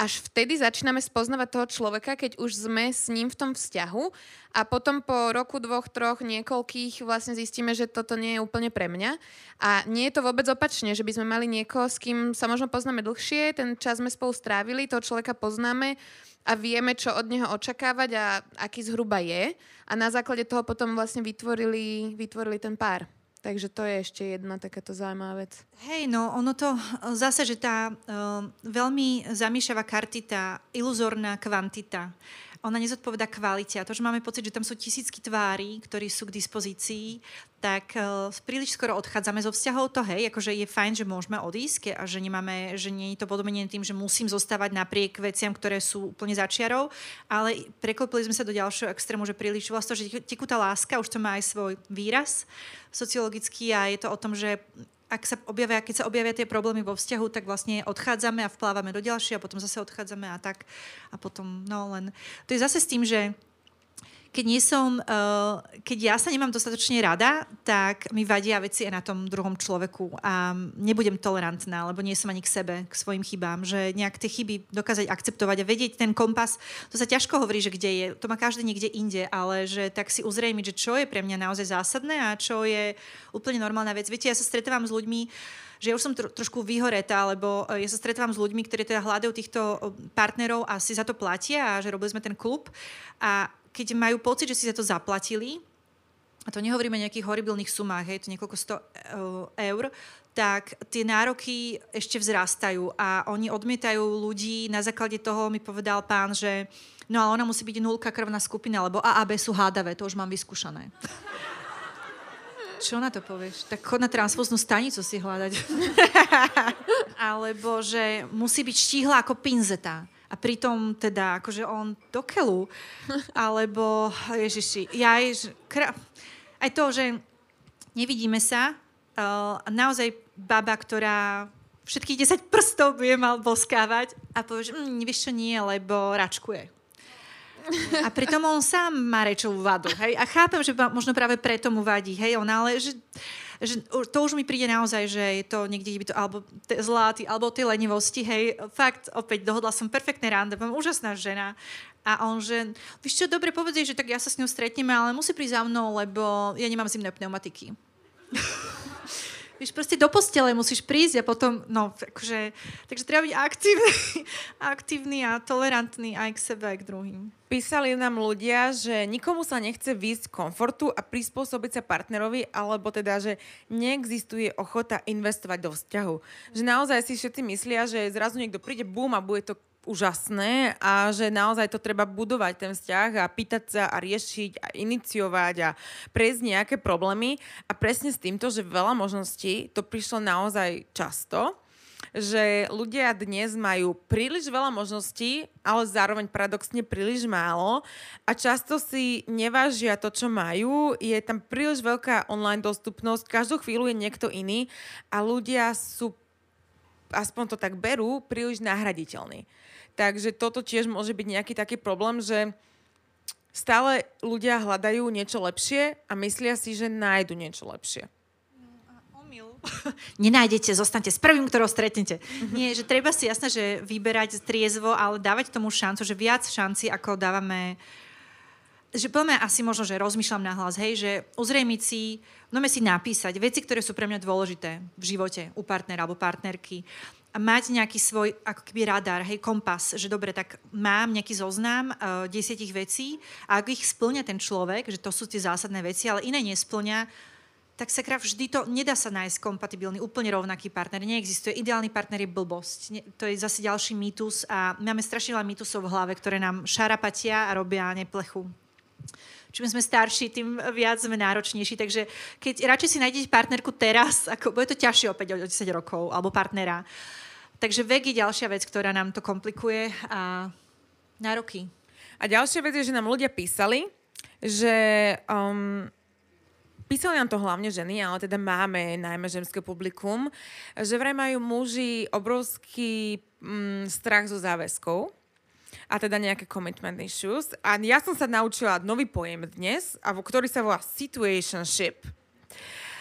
až vtedy začíname spoznávať toho človeka, keď už sme s ním v tom vzťahu a potom po roku, dvoch, troch, niekoľkých vlastne zistíme, že toto nie je úplne pre mňa. A nie je to vôbec opačne, že by sme mali niekoho, s kým sa možno poznáme dlhšie, ten čas sme spolu strávili, toho človeka poznáme a vieme, čo od neho očakávať a aký zhruba je. A na základe toho potom vlastne vytvorili, vytvorili ten pár. Takže to je ešte jedna takáto zaujímavá vec. Hej, no ono to zase, že tá uh, veľmi zamýšľavá kartita, iluzórna kvantita, ona nezodpoveda kvalite. A to, že máme pocit, že tam sú tisícky tvári, ktorí sú k dispozícii, tak uh, príliš skoro odchádzame zo vzťahov. To hej, akože je fajn, že môžeme odísť a že, nemáme, že nie je to podmenené tým, že musím zostávať napriek veciam, ktoré sú úplne začiarov, ale preklopili sme sa do ďalšieho extrému, že príliš vlastne, že tekutá láska, už to má aj svoj výraz sociologický a je to o tom, že ak sa objavia, keď sa objavia tie problémy vo vzťahu, tak vlastne odchádzame a vplávame do ďalšie a potom zase odchádzame a tak. A potom, no len... To je zase s tým, že keď nie som, uh, keď ja sa nemám dostatočne rada, tak mi vadia veci aj na tom druhom človeku a nebudem tolerantná, lebo nie som ani k sebe, k svojim chybám, že nejak tie chyby dokázať akceptovať a vedieť ten kompas, to sa ťažko hovorí, že kde je, to má každý niekde inde, ale že tak si uzrejmiť, že čo je pre mňa naozaj zásadné a čo je úplne normálna vec. Viete, ja sa stretávam s ľuďmi, že ja už som tro, trošku vyhoretá, lebo e, ja sa stretávam s ľuďmi, ktorí teda hľadajú týchto partnerov a si za to platia a že robili sme ten klub a keď majú pocit, že si za to zaplatili, a to nehovoríme o nejakých horibilných sumách, hej, to niekoľko sto eur, tak tie nároky ešte vzrastajú a oni odmietajú ľudí. Na základe toho mi povedal pán, že no ale ona musí byť nulka krvná skupina, lebo A a B sú hádavé, to už mám vyskúšané. Čo na to povieš? Tak chod na transfúznú stanicu si hľadať. Alebo že musí byť štíhla ako pinzeta. A pritom teda, akože on do keľu. Alebo, ježiši, ja jež, kra... aj to, že nevidíme sa, uh, naozaj baba, ktorá všetkých 10 prstov bude mal boskávať a povie, že mm, vieš čo, nie, lebo račkuje. A pritom on sám má rečovú vadu. Hej? A chápem, že možno práve preto mu vadí. Hej? On, ale že, že to už mi príde naozaj, že je to niekde by to, alebo te, zláty, alebo tej lenivosti. Hej? Fakt, opäť dohodla som perfektné rande, mám úžasná žena. A on, že, víš čo, dobre povedz, že tak ja sa s ňou stretneme, ale musí prísť za mnou, lebo ja nemám zimné pneumatiky. Víš, proste do postele musíš prísť a potom, no, akože, takže treba byť aktívny, aktívny a tolerantný aj k sebe, aj k druhým. Písali nám ľudia, že nikomu sa nechce výjsť z komfortu a prispôsobiť sa partnerovi, alebo teda, že neexistuje ochota investovať do vzťahu. Že naozaj si všetci myslia, že zrazu niekto príde, bum, a bude to úžasné a že naozaj to treba budovať ten vzťah a pýtať sa a riešiť a iniciovať a prejsť nejaké problémy a presne s týmto, že veľa možností to prišlo naozaj často že ľudia dnes majú príliš veľa možností, ale zároveň paradoxne príliš málo a často si nevážia to, čo majú. Je tam príliš veľká online dostupnosť, každú chvíľu je niekto iný a ľudia sú aspoň to tak berú, príliš nahraditeľní. Takže toto tiež môže byť nejaký taký problém, že stále ľudia hľadajú niečo lepšie a myslia si, že nájdu niečo lepšie. Nenájdete, zostanete s prvým, ktorého stretnete. Mm-hmm. Nie, že treba si jasné, že vyberať triezvo, ale dávať tomu šancu, že viac šanci, ako dávame že poďme asi možno, že rozmýšľam na hlas, hej, že uzrejmiť si, no si napísať veci, ktoré sú pre mňa dôležité v živote u partnera alebo partnerky mať nejaký svoj ako keby radar, hej, kompas, že dobre, tak mám nejaký zoznam uh, desiatich vecí a ak ich splňa ten človek, že to sú tie zásadné veci, ale iné nesplňa, tak sa vždy to, nedá sa nájsť kompatibilný, úplne rovnaký partner. Neexistuje. Ideálny partner je blbosť. Ne, to je zase ďalší mýtus a máme strašne veľa mýtusov v hlave, ktoré nám šarapatia a robia neplechu čím sme starší, tým viac sme náročnejší. Takže keď radšej si nájdete partnerku teraz, ako bude to ťažšie opäť o 10 rokov, alebo partnera. Takže vek je ďalšia vec, ktorá nám to komplikuje a nároky. A ďalšia vec je, že nám ľudia písali, že um, písali nám to hlavne ženy, ale teda máme najmä ženské publikum, že vraj majú muži obrovský um, strach zo záväzkov a teda nejaké commitment issues. A ja som sa naučila nový pojem dnes, a ktorý sa volá situationship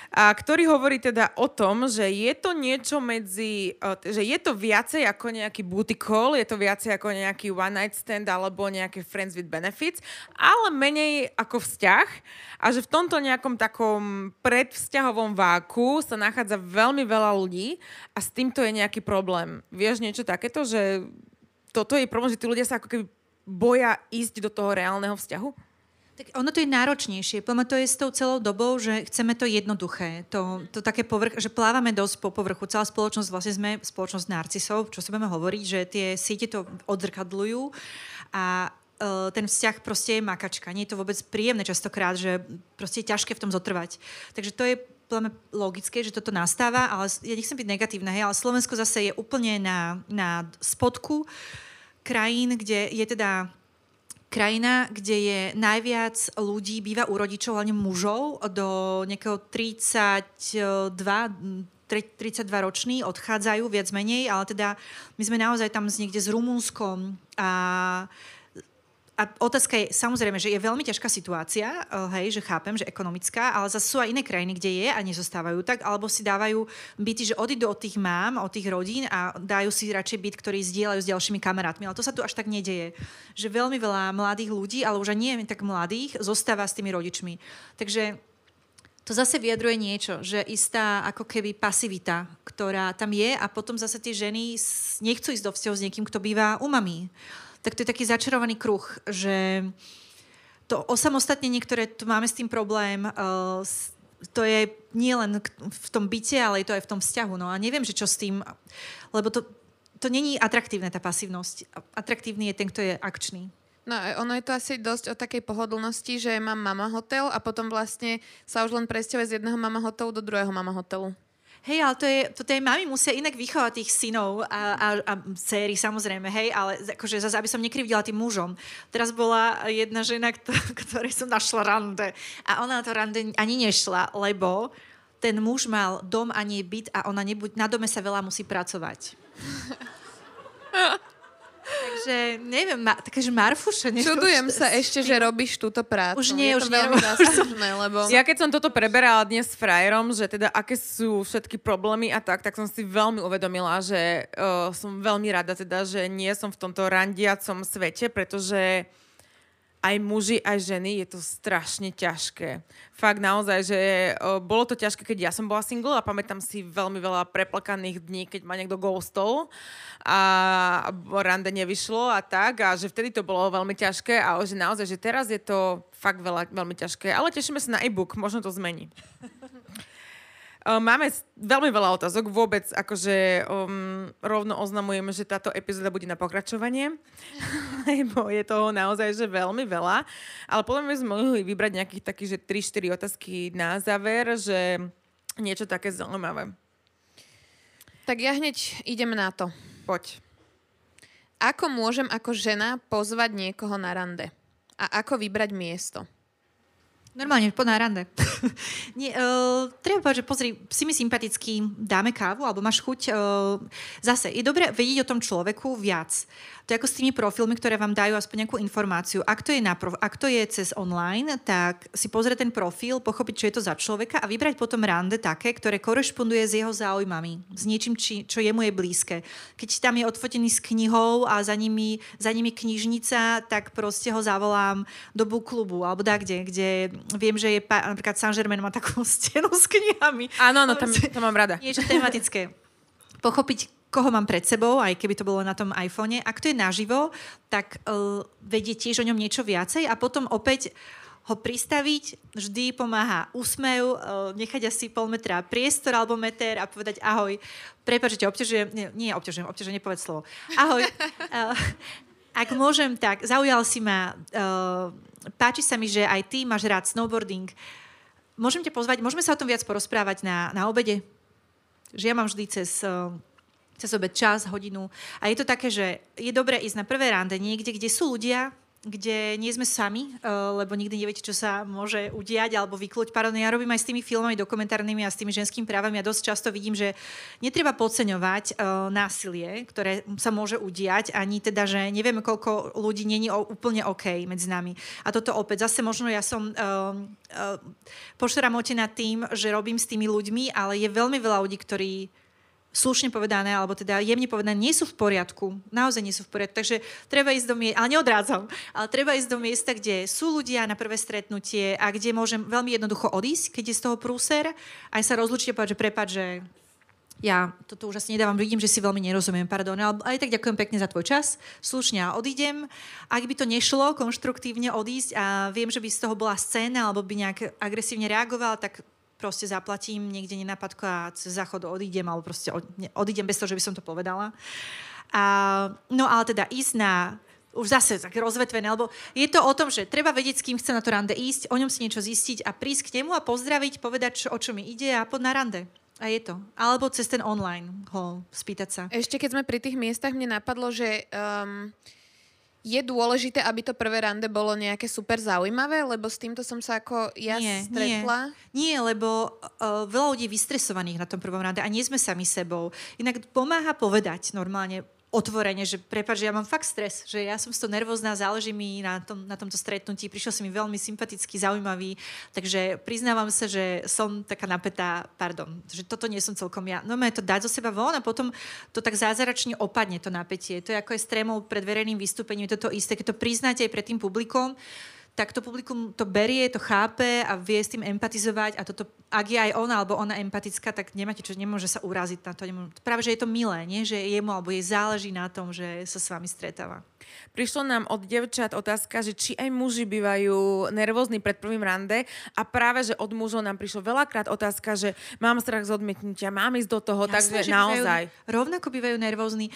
a ktorý hovorí teda o tom, že je to niečo medzi, e, že je to viacej ako nejaký booty call, je to viacej ako nejaký one night stand alebo nejaké friends with benefits, ale menej ako vzťah a že v tomto nejakom takom predvzťahovom váku sa nachádza veľmi veľa ľudí a s týmto je nejaký problém. Vieš niečo takéto, že toto je problém, že tí ľudia sa ako keby boja ísť do toho reálneho vzťahu? Tak ono to je náročnejšie. Poďme to je s tou celou dobou, že chceme to jednoduché. To, to také povrch, že plávame dosť po povrchu. Celá spoločnosť, vlastne sme spoločnosť narcisov, čo si budeme hovoriť, že tie siete to odzrkadľujú a uh, ten vzťah proste je makačka. Nie je to vôbec príjemné častokrát, že proste je ťažké v tom zotrvať. Takže to je podľa logické, že toto nastáva, ale ja nechcem byť negatívna, hej, ale Slovensko zase je úplne na, na spodku krajín, kde je teda krajina, kde je najviac ľudí, býva u rodičov, hlavne mužov, do nejakého 32 32 roční odchádzajú viac menej, ale teda my sme naozaj tam niekde s Rumúnskom a a otázka je, samozrejme, že je veľmi ťažká situácia, eh, hej, že chápem, že ekonomická, ale zase sú aj iné krajiny, kde je a nezostávajú tak, alebo si dávajú byty, že odídu od tých mám, od tých rodín a dajú si radšej byt, ktorý zdieľajú s ďalšími kamarátmi. Ale to sa tu až tak nedeje. Že veľmi veľa mladých ľudí, ale už aj nie tak mladých, zostáva s tými rodičmi. Takže to zase vyjadruje niečo, že istá ako keby pasivita, ktorá tam je a potom zase tie ženy nechcú ísť do vzťahu s niekým, kto býva u mami tak to je taký začarovaný kruh, že to osamostatnenie, ktoré tu máme s tým problém, uh, to je nie len v tom byte, ale je to aj v tom vzťahu. No a neviem, že čo s tým, lebo to, to není atraktívne, tá pasívnosť. Atraktívny je ten, kto je akčný. No, ono je to asi dosť o takej pohodlnosti, že mám mama hotel a potom vlastne sa už len presťahuje z jedného mama hotelu do druhého mama hotelu. Hej, ale to je, to tej mami musia inak vychovať tých synov a, a, a céry, samozrejme, hej, ale akože zase, aby som nekrivdila tým mužom. Teraz bola jedna žena, ktorej som našla rande a ona na to rande ani nešla, lebo ten muž mal dom a nie byt a ona nebuď, na dome sa veľa musí pracovať. Takže neviem, ma, takže Marfuša... Čudujem sa ešte, že robíš túto prácu. Už nie, je už nie. lebo... Ja keď som toto preberala dnes s frajerom, že teda aké sú všetky problémy a tak, tak som si veľmi uvedomila, že uh, som veľmi rada teda, že nie som v tomto randiacom svete, pretože aj muži, aj ženy, je to strašne ťažké. Fakt naozaj, že o, bolo to ťažké, keď ja som bola single a pamätám si veľmi veľa preplakaných dní, keď ma niekto ghostol a rande nevyšlo a tak a že vtedy to bolo veľmi ťažké a že naozaj, že teraz je to fakt veľa, veľmi ťažké. Ale tešíme sa na e-book, možno to zmení. Máme veľmi veľa otázok, vôbec akože um, rovno oznamujeme, že táto epizóda bude na pokračovanie, lebo je toho naozaj že veľmi veľa, ale podľa mňa sme mohli vybrať nejakých takých, že 3-4 otázky na záver, že niečo také zaujímavé. Tak ja hneď idem na to. Poď. Ako môžem ako žena pozvať niekoho na rande? A ako vybrať miesto? Normálne, po rande. Nie, uh, treba povedať, že pozri, si mi sympatický, dáme kávu, alebo máš chuť. Uh, zase, je dobré vedieť o tom človeku viac. To je ako s tými profilmi, ktoré vám dajú aspoň nejakú informáciu. Ak to je, na prof- ak to je cez online, tak si pozrieť ten profil, pochopiť, čo je to za človeka a vybrať potom rande také, ktoré korešponduje s jeho záujmami, s niečím, či, čo jemu je blízke. Keď tam je odfotený s knihou a za nimi, za nimi knižnica, tak proste ho zavolám do book klubu alebo da kde, kde viem, že je napríklad Saint-Germain má takú stenu s knihami. Áno, áno, tam, to mám rada. Niečo tematické. Pochopiť, koho mám pred sebou, aj keby to bolo na tom iPhone. Ak to je naživo, tak uh, vedieť tiež o ňom niečo viacej a potom opäť ho pristaviť vždy pomáha úsmev, uh, nechať asi pol metra priestor alebo meter a povedať ahoj. Prepačte, obťažujem, nie, nie obťažujem, obťažujem, nepovedz slovo. Ahoj. Uh, ak môžem, tak zaujal si ma, uh, páči sa mi, že aj ty máš rád snowboarding. Môžem ťa pozvať, môžeme sa o tom viac porozprávať na, na obede? Že ja mám vždy cez uh, cez obed čas, hodinu. A je to také, že je dobré ísť na prvé rande niekde, kde sú ľudia, kde nie sme sami, eh, lebo nikdy neviete, čo sa môže udiať alebo vyklúť. Pardon, ja robím aj s tými filmami dokumentárnymi a s tými ženskými právami a dosť často vidím, že netreba podceňovať uh, násilie, ktoré sa môže udiať, ani teda, že nevieme, koľko ľudí není úplne OK medzi nami. A toto opäť, zase možno ja som uh, pošramotená tým, že robím s tými ľuďmi, ale je veľmi veľa ľudí, ktorí slušne povedané, alebo teda jemne povedané, nie sú v poriadku. Naozaj nie sú v poriadku. Takže treba ísť do miesta, ale neodrádzam, ale treba ísť do miesta, kde sú ľudia na prvé stretnutie a kde môžem veľmi jednoducho odísť, keď je z toho prúser, aj sa rozlučiť a povedať, že prepad, že ja toto už asi nedávam, vidím, že si veľmi nerozumiem, pardon, ale aj tak ďakujem pekne za tvoj čas, slušne a odídem. Ak by to nešlo konštruktívne odísť a viem, že by z toho bola scéna alebo by nejak agresívne reagoval, tak proste zaplatím niekde nenapadko a cez záchod odídem, alebo proste odídem bez toho, že by som to povedala. A, no ale teda ísť na už zase tak rozvetvené, lebo je to o tom, že treba vedieť, s kým chce na to rande ísť, o ňom si niečo zistiť a prísť k nemu a pozdraviť, povedať, čo, o čo mi ide a pod na rande. A je to. Alebo cez ten online ho spýtať sa. Ešte keď sme pri tých miestach, mne napadlo, že um, je dôležité, aby to prvé rande bolo nejaké super zaujímavé, lebo s týmto som sa ako ja nie, stretla. Nie, nie lebo uh, veľa ľudí je vystresovaných na tom prvom rande a nie sme sami sebou. Inak pomáha povedať normálne, otvorene, že prepáč, ja mám fakt stres, že ja som z toho nervózna, záleží mi na, tom, na tomto stretnutí, prišiel si mi veľmi sympatický, zaujímavý, takže priznávam sa, že som taká napätá, pardon, že toto nie som celkom ja. No to dať zo seba von a potom to tak zázračne opadne, to napätie. To je ako je s trémou pred verejným vystúpením, je toto isté, keď to priznáte aj pred tým publikom, tak to publikum to berie, to chápe a vie s tým empatizovať a toto, ak je aj ona alebo ona empatická, tak nemáte čo, nemôže sa uraziť na to. Nemôže, práve, že je to milé, nie? že jemu alebo jej záleží na tom, že sa s vami stretáva. Prišlo nám od devčat otázka, že či aj muži bývajú nervózni pred prvým rande a práve, že od mužov nám prišlo veľakrát otázka, že mám strach z odmietnutia, mám ísť do toho, Jasne, takže naozaj. Bývajú, rovnako bývajú nervózni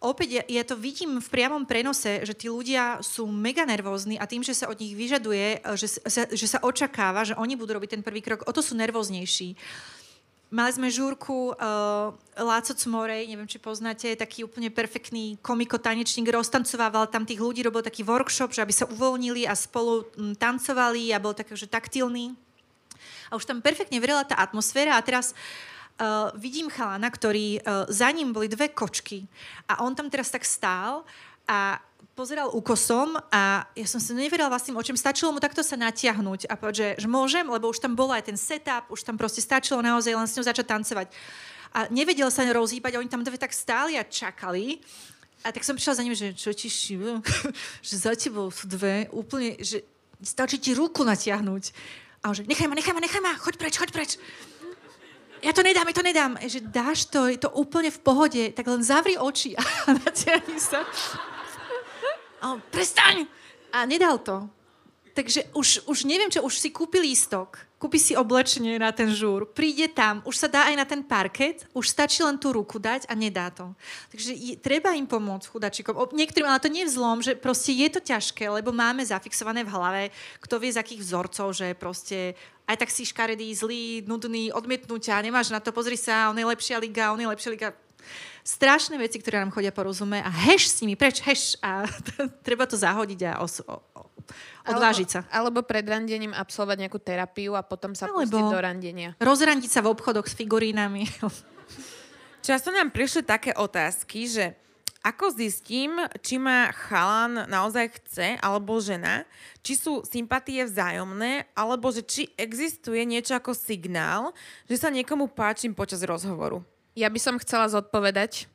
opäť ja, ja to vidím v priamom prenose, že tí ľudia sú mega nervózni a tým, že sa od nich vyžaduje, že sa, že sa očakáva, že oni budú robiť ten prvý krok, o to sú nervóznejší. Mali sme žúrku uh, Láco Cmorej, neviem, či poznáte, taký úplne perfektný komiko-tanečník, roztancovával tam tých ľudí, robil taký workshop, že aby sa uvoľnili a spolu um, tancovali a bol taký, že taktilný. A už tam perfektne vrela tá atmosféra a teraz uh, uh, vidím chalana, ktorý, uh, za ním boli dve kočky a on tam teraz tak stál a pozeral úkosom a ja som sa neverila vlastným očom. Stačilo mu takto sa natiahnuť a povedať, že, že môžem, lebo už tam bol aj ten setup, už tam proste stačilo naozaj len s ňou začať tancovať. A nevedel sa rozhýbať, oni tam dve tak stáli a čakali. A tak som prišla za ním, že čo ti šivu? že za tebou sú dve úplne, že stačí ti ruku natiahnuť. A on že nechaj ma, nechaj ma, nechaj ma, choď preč, choď preč ja to nedám, ja to nedám. Že dáš to, je to úplne v pohode, tak len zavri oči a natiahni sa. A on, prestaň! A nedal to. Takže už, už neviem čo, už si kúpi lístok, kúpi si oblečenie na ten žúr, príde tam, už sa dá aj na ten parket, už stačí len tú ruku dať a nedá to. Takže je, treba im pomôcť chudačikom. Niektorým, ale to nie je vzlom, že proste je to ťažké, lebo máme zafixované v hlave, kto vie z akých vzorcov, že proste aj tak si škaredý, zlý, nudný, odmietnutia, nemáš na to, pozri sa, on je lepšia liga, on je lepšia liga strašné veci, ktoré nám chodia po rozume a heš s nimi, preč, heš a treba to zahodiť a os- odvážiť sa. Alebo pred randením absolvovať nejakú terapiu a potom sa alebo pustiť do randenia. Rozrandiť sa v obchodoch s figurínami. Často nám prišli také otázky, že ako zistím, či ma chalan naozaj chce, alebo žena, či sú sympatie vzájomné, alebo že či existuje niečo ako signál, že sa niekomu páčim počas rozhovoru. Ja by som chcela zodpovedať.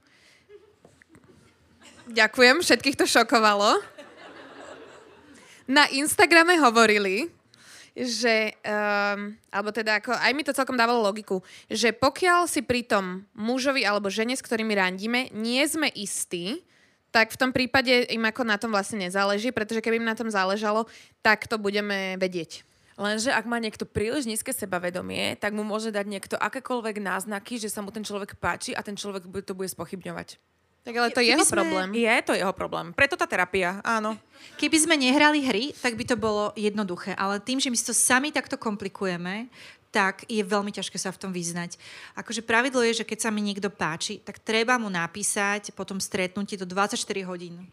Ďakujem, všetkých to šokovalo. Na Instagrame hovorili, že, um, alebo teda ako, aj mi to celkom dávalo logiku, že pokiaľ si pri tom mužovi alebo žene, s ktorými randíme, nie sme istí, tak v tom prípade im ako na tom vlastne nezáleží, pretože keby im na tom záležalo, tak to budeme vedieť. Lenže ak má niekto príliš nízke sebavedomie, tak mu môže dať niekto akékoľvek náznaky, že sa mu ten človek páči a ten človek to bude spochybňovať. Tak ale to je jeho sme... problém. Je to jeho problém. Preto tá terapia, áno. Keby sme nehrali hry, tak by to bolo jednoduché. Ale tým, že my si to sami takto komplikujeme, tak je veľmi ťažké sa v tom vyznať. Akože pravidlo je, že keď sa mi niekto páči, tak treba mu napísať po tom stretnutí do 24 hodín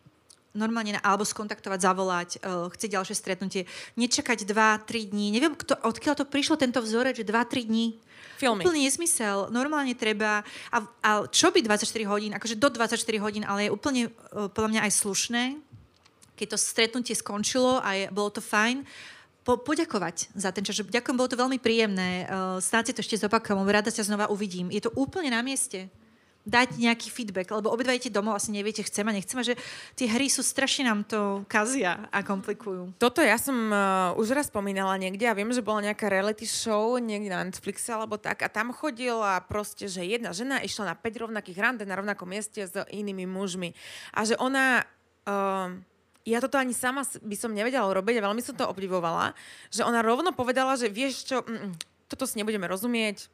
normálne, alebo skontaktovať, zavolať, uh, chce ďalšie stretnutie. Nečakať 2-3 dní. Neviem, kto, odkiaľ to prišlo tento vzorec, že 2-3 dní. Filmy. Úplne nezmysel. Normálne treba... A, a čo by 24 hodín? Akože do 24 hodín, ale je úplne uh, podľa mňa aj slušné, keď to stretnutie skončilo a je, bolo to fajn, po, poďakovať za ten čas. Ďakujem, bolo to veľmi príjemné. Uh, snáď si to ešte zopakujem, rada sa znova uvidím. Je to úplne na mieste dať nejaký feedback, lebo obidva idete domov, asi neviete, chcem a nechcem, a že tie hry sú strašne nám to kazia a komplikujú. Toto ja som uh, už raz spomínala niekde a viem, že bola nejaká reality show niekde na Netflixe alebo tak a tam chodila proste, že jedna žena išla na 5 rovnakých rande na rovnakom mieste s inými mužmi a že ona... Uh, ja toto ani sama by som nevedela robiť a veľmi som to obdivovala, že ona rovno povedala, že vieš čo, mm, mm toto si nebudeme rozumieť,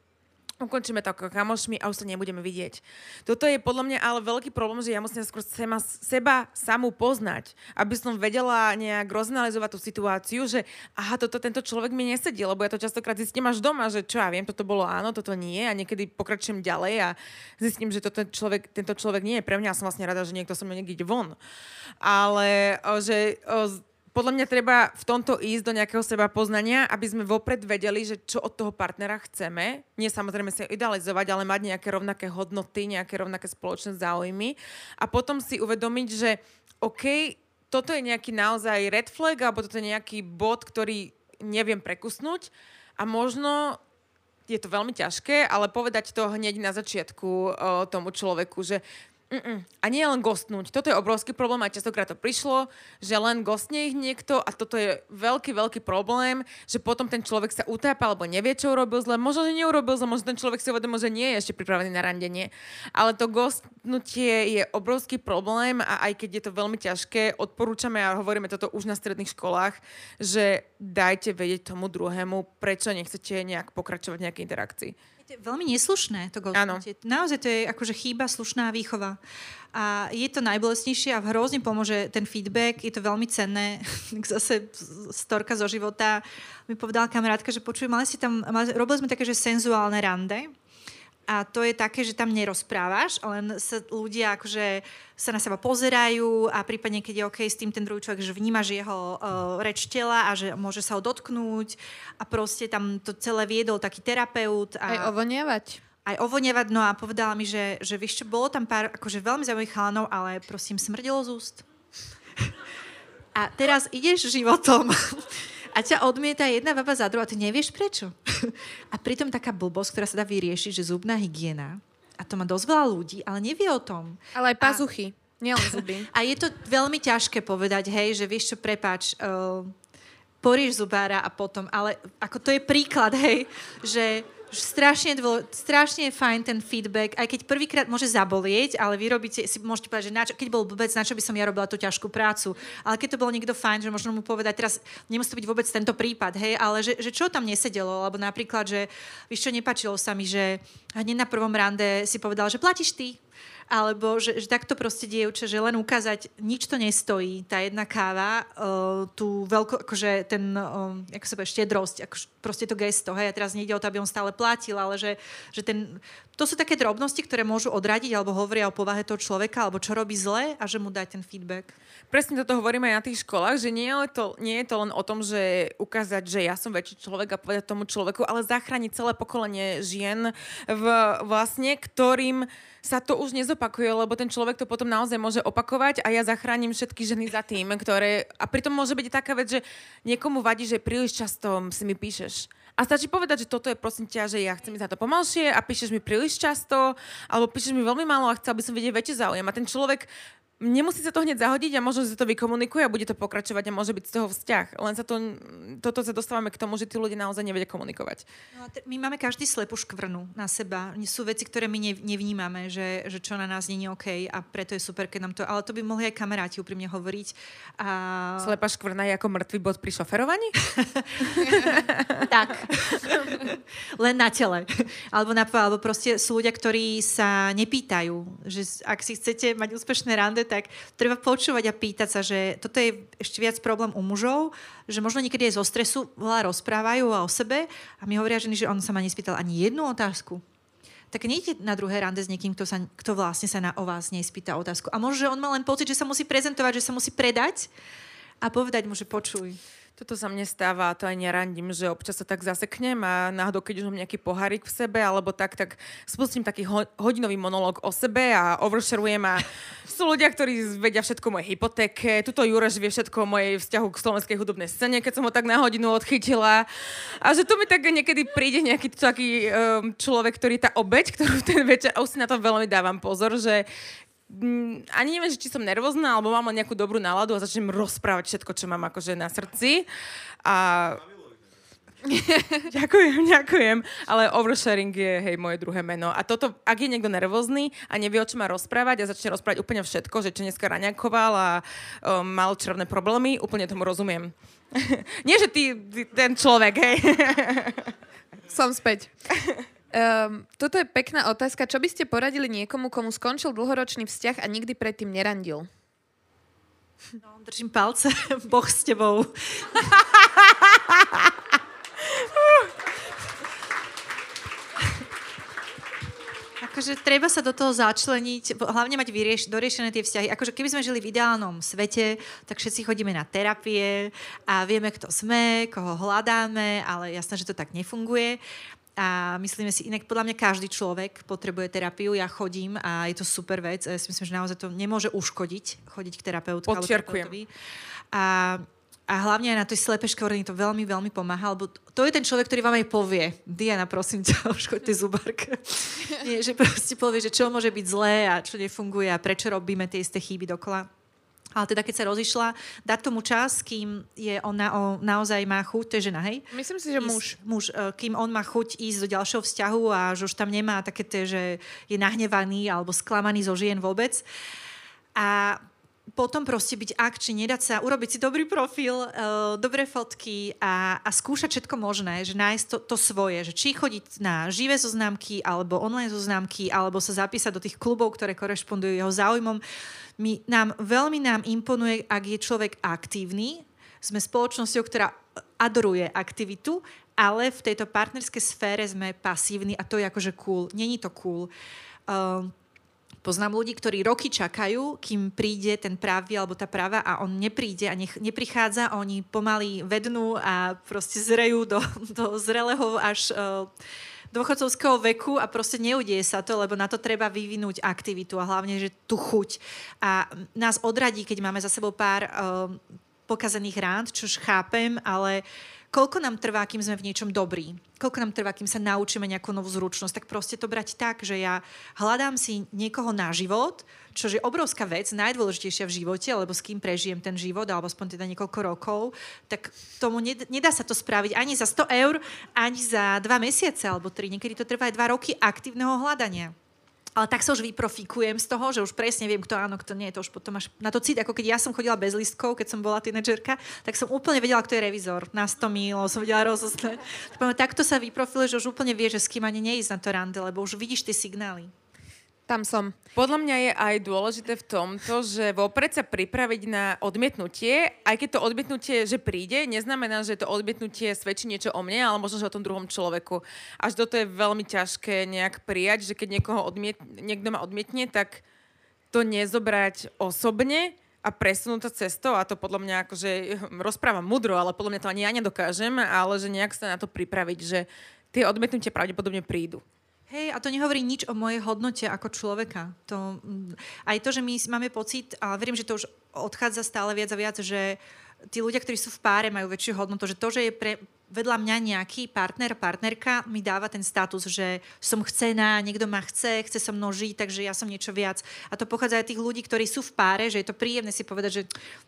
ukončíme to ako kamošmi a už sa nebudeme vidieť. Toto je podľa mňa ale veľký problém, že ja musím skôr seba, seba samú poznať, aby som vedela nejak rozanalizovať tú situáciu, že aha, toto tento človek mi nesedí, lebo ja to častokrát zistím až doma, že čo ja viem, toto bolo áno, toto nie a niekedy pokračujem ďalej a zistím, že toto človek, tento človek nie je pre mňa a som vlastne rada, že niekto so mnou niekde von. Ale že o, podľa mňa treba v tomto ísť do nejakého seba poznania, aby sme vopred vedeli, že čo od toho partnera chceme. Nie samozrejme sa idealizovať, ale mať nejaké rovnaké hodnoty, nejaké rovnaké spoločné záujmy. A potom si uvedomiť, že OK, toto je nejaký naozaj red flag, alebo toto je nejaký bod, ktorý neviem prekusnúť. A možno je to veľmi ťažké, ale povedať to hneď na začiatku o, tomu človeku, že Mm-mm. A nie len gostnúť. Toto je obrovský problém a častokrát to prišlo, že len gostne ich niekto a toto je veľký, veľký problém, že potom ten človek sa utápa alebo nevie, čo urobil zle. Možno, že neurobil zle, možno ten človek si uvedomil, že nie je ešte pripravený na randenie. Ale to gostnutie je obrovský problém a aj keď je to veľmi ťažké, odporúčame a hovoríme toto už na stredných školách, že dajte vedieť tomu druhému, prečo nechcete nejak pokračovať v nejakej interakcii. Je veľmi neslušné, to ghostnutie. Naozaj to je akože chýba slušná výchova. A je to najbolestnejšie a hrozne pomôže ten feedback, je to veľmi cenné. Zase storka zo života mi povedala kamarátka, že počuj, mali si tam, mali, robili sme také, že senzuálne rande, a to je také, že tam nerozprávaš, len sa ľudia akože sa na seba pozerajú a prípadne, keď je OK s tým ten druhý človek, že vnímaš jeho uh, reč tela a že môže sa ho dotknúť a proste tam to celé viedol taký terapeut. A... Aj ovonievať aj ovonievať, no a povedala mi, že, že vieš čo, bolo tam pár akože veľmi zaujímavých chalanov, ale prosím, smrdelo z úst. A teraz ideš životom a ťa odmieta jedna baba za druhou a ty nevieš prečo. A pritom taká blbosť, ktorá sa dá vyriešiť, že zubná hygiena, a to má dosť veľa ľudí, ale nevie o tom. Ale aj pazuchy, a, nielen zuby. A je to veľmi ťažké povedať, hej, že vieš čo, prepáč, uh, poríš zubára a potom, ale ako to je príklad, hej, že strašne, dvo, strašne fajn ten feedback, aj keď prvýkrát môže zabolieť, ale vy robíte, si môžete povedať, že na čo, keď bol vôbec, na čo by som ja robila tú ťažkú prácu. Ale keď to bol niekto fajn, že možno mu povedať, teraz nemusí to byť vôbec tento prípad, hej, ale že, že čo tam nesedelo, alebo napríklad, že víš čo, nepačilo sa mi, že hneď na prvom rande si povedal, že platíš ty, alebo že, že takto proste dievče, že len ukázať, nič to nestojí, tá jedna káva, uh, tú veľko, akože ten, uh, ako sa povie, štedrosť, ako proste to gesto, hej, a teraz nejde o to, aby on stále platil, ale že, že ten, to sú také drobnosti, ktoré môžu odradiť alebo hovoria o povahe toho človeka, alebo čo robí zle a že mu dať ten feedback. Presne toto hovoríme aj na tých školách, že nie je, to, nie je to len o tom, že ukázať, že ja som väčší človek a povedať tomu človeku, ale zachrániť celé pokolenie žien v, vlastne, ktorým sa to už nezopakuje, lebo ten človek to potom naozaj môže opakovať a ja zachránim všetky ženy za tým, ktoré... A pritom môže byť taká vec, že niekomu vadí, že príliš často si mi píšeš. A stačí povedať, že toto je prosím ťa, že ja chcem ísť na to pomalšie a píšeš mi príliš často, alebo píšeš mi veľmi málo a chcel by som vidieť väčší záujem. A ten človek nemusí sa to hneď zahodiť a možno, sa to vykomunikuje a bude to pokračovať a môže byť z toho vzťah. Len sa to, toto sa dostávame k tomu, že tí ľudia naozaj nevedia komunikovať. No, my máme každý slepú škvrnu na seba. Sú veci, ktoré my nevnímame, že, že čo na nás nie je OK a preto je super, keď nám to... Ale to by mohli aj kamaráti úprimne hovoriť. A... Slepá škvrna je ako mŕtvý bod pri šoferovaní? tak. Len na tele. Alebo, na, alebo proste sú ľudia, ktorí sa nepýtajú, že ak si chcete mať úspešné rande, tak treba počúvať a pýtať sa, že toto je ešte viac problém u mužov, že možno niekedy aj zo stresu veľa rozprávajú o sebe a mi hovoria ženy, že on sa ma nespýtal ani jednu otázku tak nejde na druhé rande s niekým, kto, sa, kto vlastne sa na, o vás nespýta otázku. A možno, že on má len pocit, že sa musí prezentovať, že sa musí predať a povedať mu, že počuj, toto sa mne stáva, to aj nerandím, že občas sa tak zaseknem a náhodou, keď už mám nejaký pohárik v sebe, alebo tak, tak spustím taký ho- hodinový monológ o sebe a oversharujem a sú ľudia, ktorí vedia všetko o mojej hypotéke, tuto Jureš vie všetko o mojej vzťahu k slovenskej hudobnej scéne, keď som ho tak na hodinu odchytila. A že tu mi tak niekedy príde nejaký taký um, človek, ktorý tá obeď, ktorú ten večer, a už si na to veľmi dávam pozor, že ani neviem, či som nervózna, alebo mám nejakú dobrú náladu a začnem rozprávať všetko, čo mám akože na srdci. A... ďakujem, ďakujem. Ale oversharing je, hej, moje druhé meno. A toto, ak je niekto nervózny a nevie, o čo má rozprávať a začne rozprávať úplne všetko, že čo dneska raňakoval a um, mal črevné problémy, úplne tomu rozumiem. Nie, že ty, ty ten človek, hej. Som späť. Um, toto je pekná otázka. Čo by ste poradili niekomu, komu skončil dlhoročný vzťah a nikdy predtým nerandil? No, držím palce. Boh s tebou. akože treba sa do toho začleniť, hlavne mať vyrieš, doriešené tie vzťahy. Akože keby sme žili v ideálnom svete, tak všetci chodíme na terapie a vieme, kto sme, koho hľadáme, ale jasné, že to tak nefunguje. A myslíme si, inak podľa mňa každý človek potrebuje terapiu. Ja chodím a je to super vec. Ja si myslím, že naozaj to nemôže uškodiť chodiť k terapeutovi. Podčiarkujem. A a hlavne aj na tej slepej škvrny to veľmi, veľmi pomáha, lebo to je ten človek, ktorý vám aj povie, Diana, prosím ťa, už choďte zubárka. Nie, že proste povie, že čo môže byť zlé a čo nefunguje a prečo robíme tie isté chyby dokola. Ale teda keď sa rozišla, dať tomu čas, kým je on, na, on naozaj má chuť, to je žena, hej? Myslím si, že ísť, muž. muž. e, Kým on má chuť ísť do ďalšieho vzťahu a že už tam nemá také tie, že je nahnevaný alebo sklamaný zo žien vôbec. A potom proste byť akčný, nedať sa, urobiť si dobrý profil, uh, dobré fotky a, a skúšať všetko možné, že nájsť to, to svoje, že či chodiť na živé zoznamky alebo online zoznamky, alebo sa zapísať do tých klubov, ktoré korešpondujú jeho záujmom. My, nám, veľmi nám imponuje, ak je človek aktívny, sme spoločnosťou, ktorá adoruje aktivitu, ale v tejto partnerskej sfére sme pasívni a to je akože cool. Není to cool. Uh, Poznám ľudí, ktorí roky čakajú, kým príde ten pravý alebo tá práva a on nepríde a nech, neprichádza, a oni pomaly vednú a proste zrejú do, do zrelého až uh, dôchodcovského veku a proste neudieje sa to, lebo na to treba vyvinúť aktivitu a hlavne, že tú chuť. A nás odradí, keď máme za sebou pár uh, pokazených rád, čož chápem, ale koľko nám trvá, kým sme v niečom dobrí, koľko nám trvá, kým sa naučíme nejakú novú zručnosť, tak proste to brať tak, že ja hľadám si niekoho na život, čo je obrovská vec, najdôležitejšia v živote, lebo s kým prežijem ten život, alebo aspoň teda niekoľko rokov, tak tomu ned- nedá sa to spraviť ani za 100 eur, ani za dva mesiace alebo tri. Niekedy to trvá aj dva roky aktívneho hľadania. Ale tak sa už vyprofikujem z toho, že už presne viem, kto áno, kto nie. To už potom až na to cít, ako keď ja som chodila bez listkov, keď som bola tínedžerka, tak som úplne vedela, kto je revizor. Na 100 mil, som vedela rozoznať. Takto sa vyprofiluje, že už úplne vieš, že s kým ani neísť na to rande, lebo už vidíš tie signály. Tam som. Podľa mňa je aj dôležité v tomto, že vopred sa pripraviť na odmietnutie, aj keď to odmietnutie, že príde, neznamená, že to odmietnutie svedčí niečo o mne, ale možno, že o tom druhom človeku. Až toto je veľmi ťažké nejak prijať, že keď niekoho odmiet, niekto ma odmietne, tak to nezobrať osobne a presunúť to cestou a to podľa mňa akože rozprávam mudro, ale podľa mňa to ani ja nedokážem, ale že nejak sa na to pripraviť, že tie odmietnutie pravdepodobne prídu. Hej, a to nehovorí nič o mojej hodnote ako človeka. To, mm, aj to, že my máme pocit, a verím, že to už odchádza stále viac a viac, že tí ľudia, ktorí sú v páre, majú väčšiu hodnotu, že to, že je pre, vedľa mňa nejaký partner, partnerka mi dáva ten status, že som chcená, niekto ma chce, chce so mnou žiť, takže ja som niečo viac. A to pochádza aj tých ľudí, ktorí sú v páre, že je to príjemné si povedať, že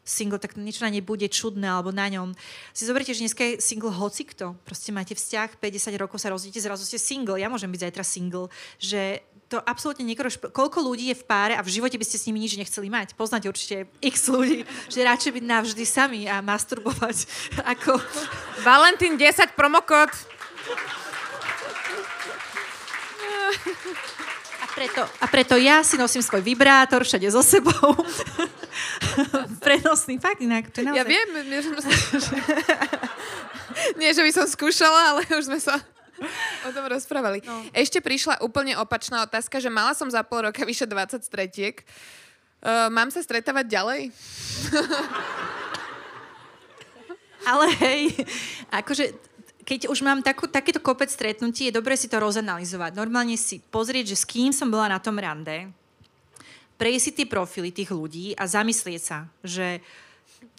single, tak niečo na nej bude čudné alebo na ňom. Si zoberte, že dneska je single hocikto. Proste máte vzťah, 50 rokov sa rozdíte, zrazu ste single. Ja môžem byť zajtra single. Že to absolútne nekorešp... Koľko ľudí je v páre a v živote by ste s nimi nič nechceli mať? Poznáte určite x ľudí, že radšej byť navždy sami a masturbovať ako... Valentín 10 promokód. A preto, a preto ja si nosím svoj vibrátor všade so sebou. Prenosný, fakt inak. To naozaj... Ja viem, že, nie, že by som skúšala, ale už sme sa o tom rozprávali. No. Ešte prišla úplne opačná otázka, že mala som za pol roka vyše 20 stretiek. Uh, mám sa stretávať ďalej? Ale hej, akože keď už mám takú, takýto kopec stretnutí, je dobre si to rozanalizovať. Normálne si pozrieť, že s kým som bola na tom rande, prejsť si tie profily tých ľudí a zamyslieť sa, že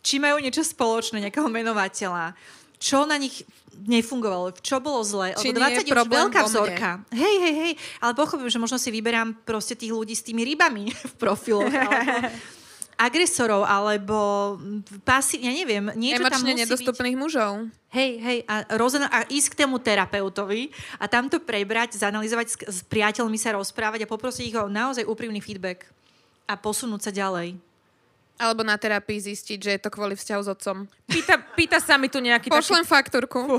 či majú niečo spoločné, nejakého menovateľa, čo na nich nefungovalo, čo bolo zle. Či Lebo 20 nie je už veľká vzorka. Hej, hej, hej. Ale pochopím, že možno si vyberám proste tých ľudí s tými rybami v profiloch. alebo agresorov, alebo pasi, ja neviem, niečo tam Emočne musí nedostupných mužov. byť. Hej, hej, a, rozna- a ísť k tému terapeutovi a tam to prebrať, zanalizovať, s, s priateľmi sa rozprávať a poprosiť ich o naozaj úprimný feedback a posunúť sa ďalej. Alebo na terapii zistiť, že je to kvôli vzťahu s otcom. Pýta, pýta sa mi tu nejaký Pošlem faktúrku.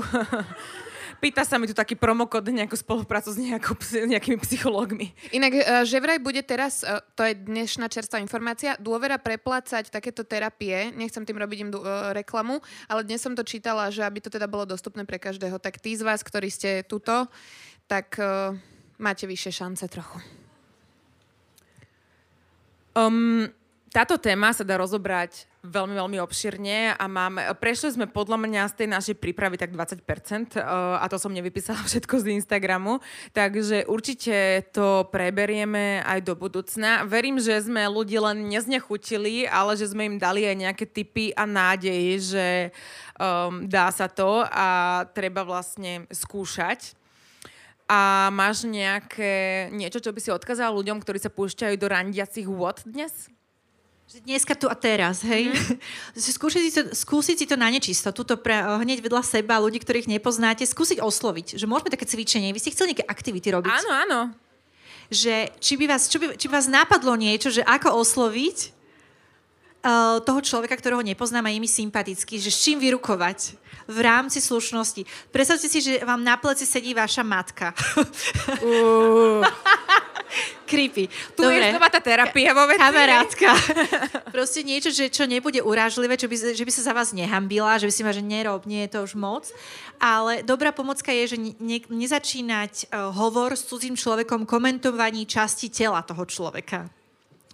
Pýta sa mi tu taký promokód, nejakú spoluprácu s, nejakou, nejakými psychológmi. Inak, eh, že vraj bude teraz, eh, to je dnešná čerstvá informácia, dôvera preplácať takéto terapie, nechcem tým robiť im eh, reklamu, ale dnes som to čítala, že aby to teda bolo dostupné pre každého. Tak tí z vás, ktorí ste tuto, tak máte vyššie šance trochu. Um, táto téma sa dá rozobrať veľmi, veľmi obširne a máme, prešli sme podľa mňa z tej našej prípravy tak 20% eh, a to som nevypísala všetko z Instagramu, takže určite to preberieme aj do budúcna. Verím, že sme ľudí len neznechutili, ale že sme im dali aj nejaké tipy a nádej, že um, dá sa to a treba vlastne skúšať. A máš nejaké niečo, čo by si odkázal ľuďom, ktorí sa púšťajú do randiacich vôd dnes? Dneska tu a teraz, hej. Mm. skúsiť, si to, skúsiť si to na nečisto, tuto pre, hneď vedľa seba, ľudí, ktorých nepoznáte, skúsiť osloviť, že môžeme také cvičenie, vy ste chceli nejaké aktivity robiť. Áno, áno. Že či by vás, čo by, či by vás napadlo niečo, že ako osloviť uh, toho človeka, ktorého nepoznám a je mi sympatický, že s čím vyrukovať v rámci slušnosti. Predstavte si, že vám na pleci sedí vaša matka. Uh. Creepy. Tu Dobre. je znova tá terapia vo veci. Kamarátka. Proste niečo, že, čo nebude urážlivé, čo by, že by sa za vás nehambila, že by si ma, že nerob, nie je to už moc. Ale dobrá pomocka je, že ne, nezačínať uh, hovor s cudzím človekom komentovaní časti tela toho človeka.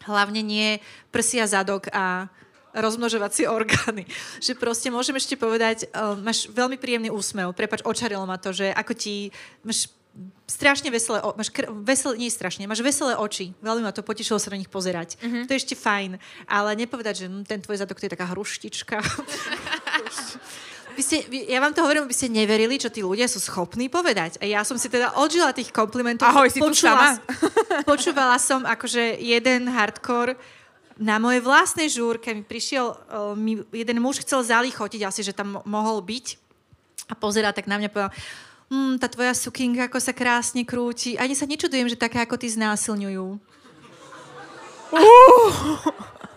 Hlavne nie prsia, zadok a rozmnožovacie orgány. Že proste môžem ešte povedať, uh, máš veľmi príjemný úsmev, prepač, očarilo ma to, že ako ti, máš strašne veselé, o, máš kr- veselé, nie strašne, máš veselé oči. Veľmi ma to potešilo sa na nich pozerať. Mm-hmm. To je ešte fajn. Ale nepovedať, že hm, ten tvoj zadok to je taká hruštička. Vy ste, vy, ja vám to hovorím, aby ste neverili, čo tí ľudia sú schopní povedať. A ja som si teda odžila tých komplimentov. Ahoj, si počula, tu sama? Počúvala som akože jeden hardcore na mojej vlastnej žúrke mi prišiel, uh, mi jeden muž chcel zalichotiť asi, že tam mohol byť a pozerá tak na mňa povedal, hm, tá tvoja sukinka ako sa krásne krúti. Ani sa nečudujem, že také ako ty znásilňujú. Uh.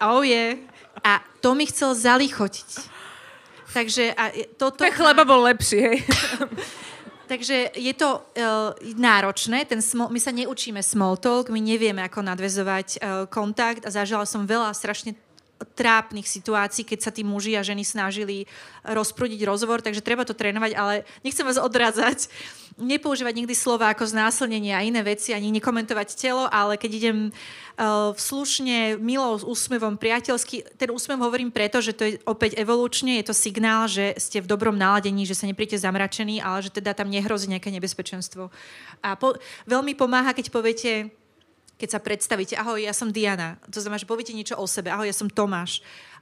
Oh. Yeah. A to mi chcel zalichotiť. Takže a toto... Ten chleba bol lepší, hej. Takže je to uh, náročné, ten small, my sa neučíme small talk, my nevieme, ako nadvezovať uh, kontakt a zažila som veľa strašne trápnych situácií, keď sa tí muži a ženy snažili rozprúdiť rozhovor, takže treba to trénovať, ale nechcem vás odradzať. Nepoužívať nikdy slova ako znásilnenie a iné veci, ani nekomentovať telo, ale keď idem uh, slušne, milo, s úsmevom, priateľsky, ten úsmev hovorím preto, že to je opäť evolučne, je to signál, že ste v dobrom naladení, že sa nepríte zamračení, ale že teda tam nehrozí nejaké nebezpečenstvo. A po, veľmi pomáha, keď poviete, keď sa predstavíte, ahoj, ja som Diana, to znamená, že poviete niečo o sebe, ahoj, ja som Tomáš,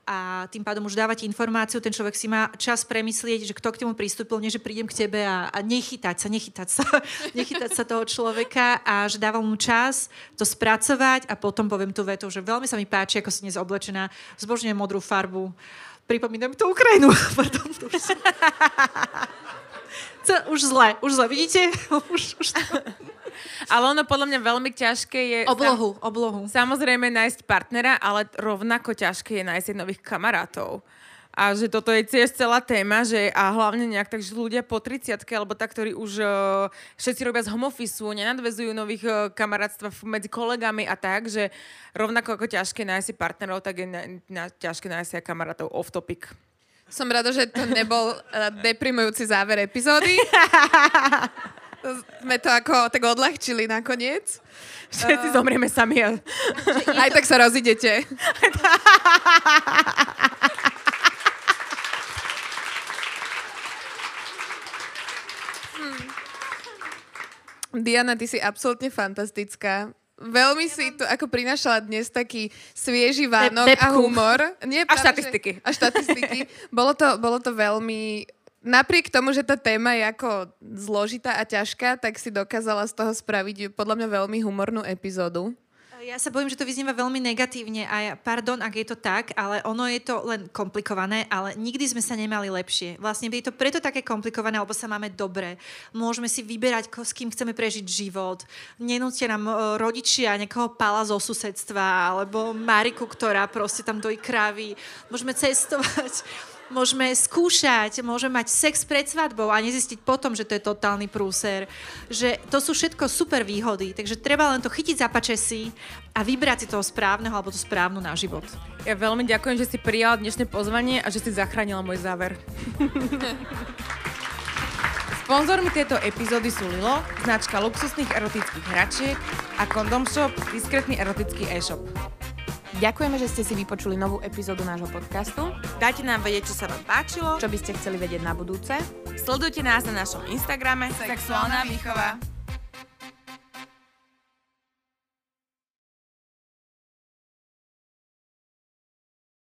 a tým pádom už dávate informáciu, ten človek si má čas premyslieť, že kto k temu pristúpil, nie že prídem k tebe a, a nechytať sa, nechytať sa, nechytať sa toho človeka a že dávam mu čas to spracovať a potom poviem tú vetu, že veľmi sa mi páči, ako si dnes oblečená, zbožňujem modrú farbu, pripomínam to Ukrajinu. Pardon, to už, už zle, už zle, vidíte? už, už to... Ale ono podľa mňa veľmi ťažké je... Oblohu, sam, oblohu. Samozrejme nájsť partnera, ale rovnako ťažké je nájsť nových kamarátov. A že toto je tiež celá téma, že a hlavne nejak tak, že ľudia po 30 alebo tak, ktorí už uh, všetci robia z home office, nenadvezujú nových uh, kamarátstva medzi kolegami a tak, že rovnako ako ťažké nájsť si partnerov, tak je na, na, ťažké nájsť si aj kamarátov off topic. Som rada, že to nebol uh, deprimujúci záver epizódy. sme to ako tak odľahčili nakoniec. Všetci uh, zomrieme sami. Aj tak sa rozidete. Diana, ty si absolútne fantastická. Veľmi ja si to ako prinašala dnes taký svieži vánok a humor. Nie, a štatistiky. Že, a štatistiky. bolo, to, bolo to veľmi napriek tomu, že tá téma je ako zložitá a ťažká, tak si dokázala z toho spraviť podľa mňa veľmi humornú epizódu. Ja sa bojím, že to vyznieva veľmi negatívne a ja, pardon, ak je to tak, ale ono je to len komplikované, ale nikdy sme sa nemali lepšie. Vlastne je to preto také komplikované, lebo sa máme dobre. Môžeme si vyberať, s kým chceme prežiť život. Nenútia nám rodičia nejakého pala zo susedstva alebo Mariku, ktorá proste tam dojí krávy. Môžeme cestovať môžeme skúšať, môžeme mať sex pred svadbou a nezistiť potom, že to je totálny prúser. Že to sú všetko super výhody, takže treba len to chytiť za pačesy a vybrať si toho správneho alebo tú správnu na život. Ja veľmi ďakujem, že si prijala dnešné pozvanie a že si zachránila môj záver. Sponzormi tejto epizódy sú Lilo, značka luxusných erotických hračiek a Condom Shop, diskrétny erotický e-shop. Ďakujeme, že ste si vypočuli novú epizódu nášho podcastu. Dajte nám vedieť, čo sa vám páčilo. Čo by ste chceli vedieť na budúce? Sledujte nás na našom Instagrame Sexuálna výchova.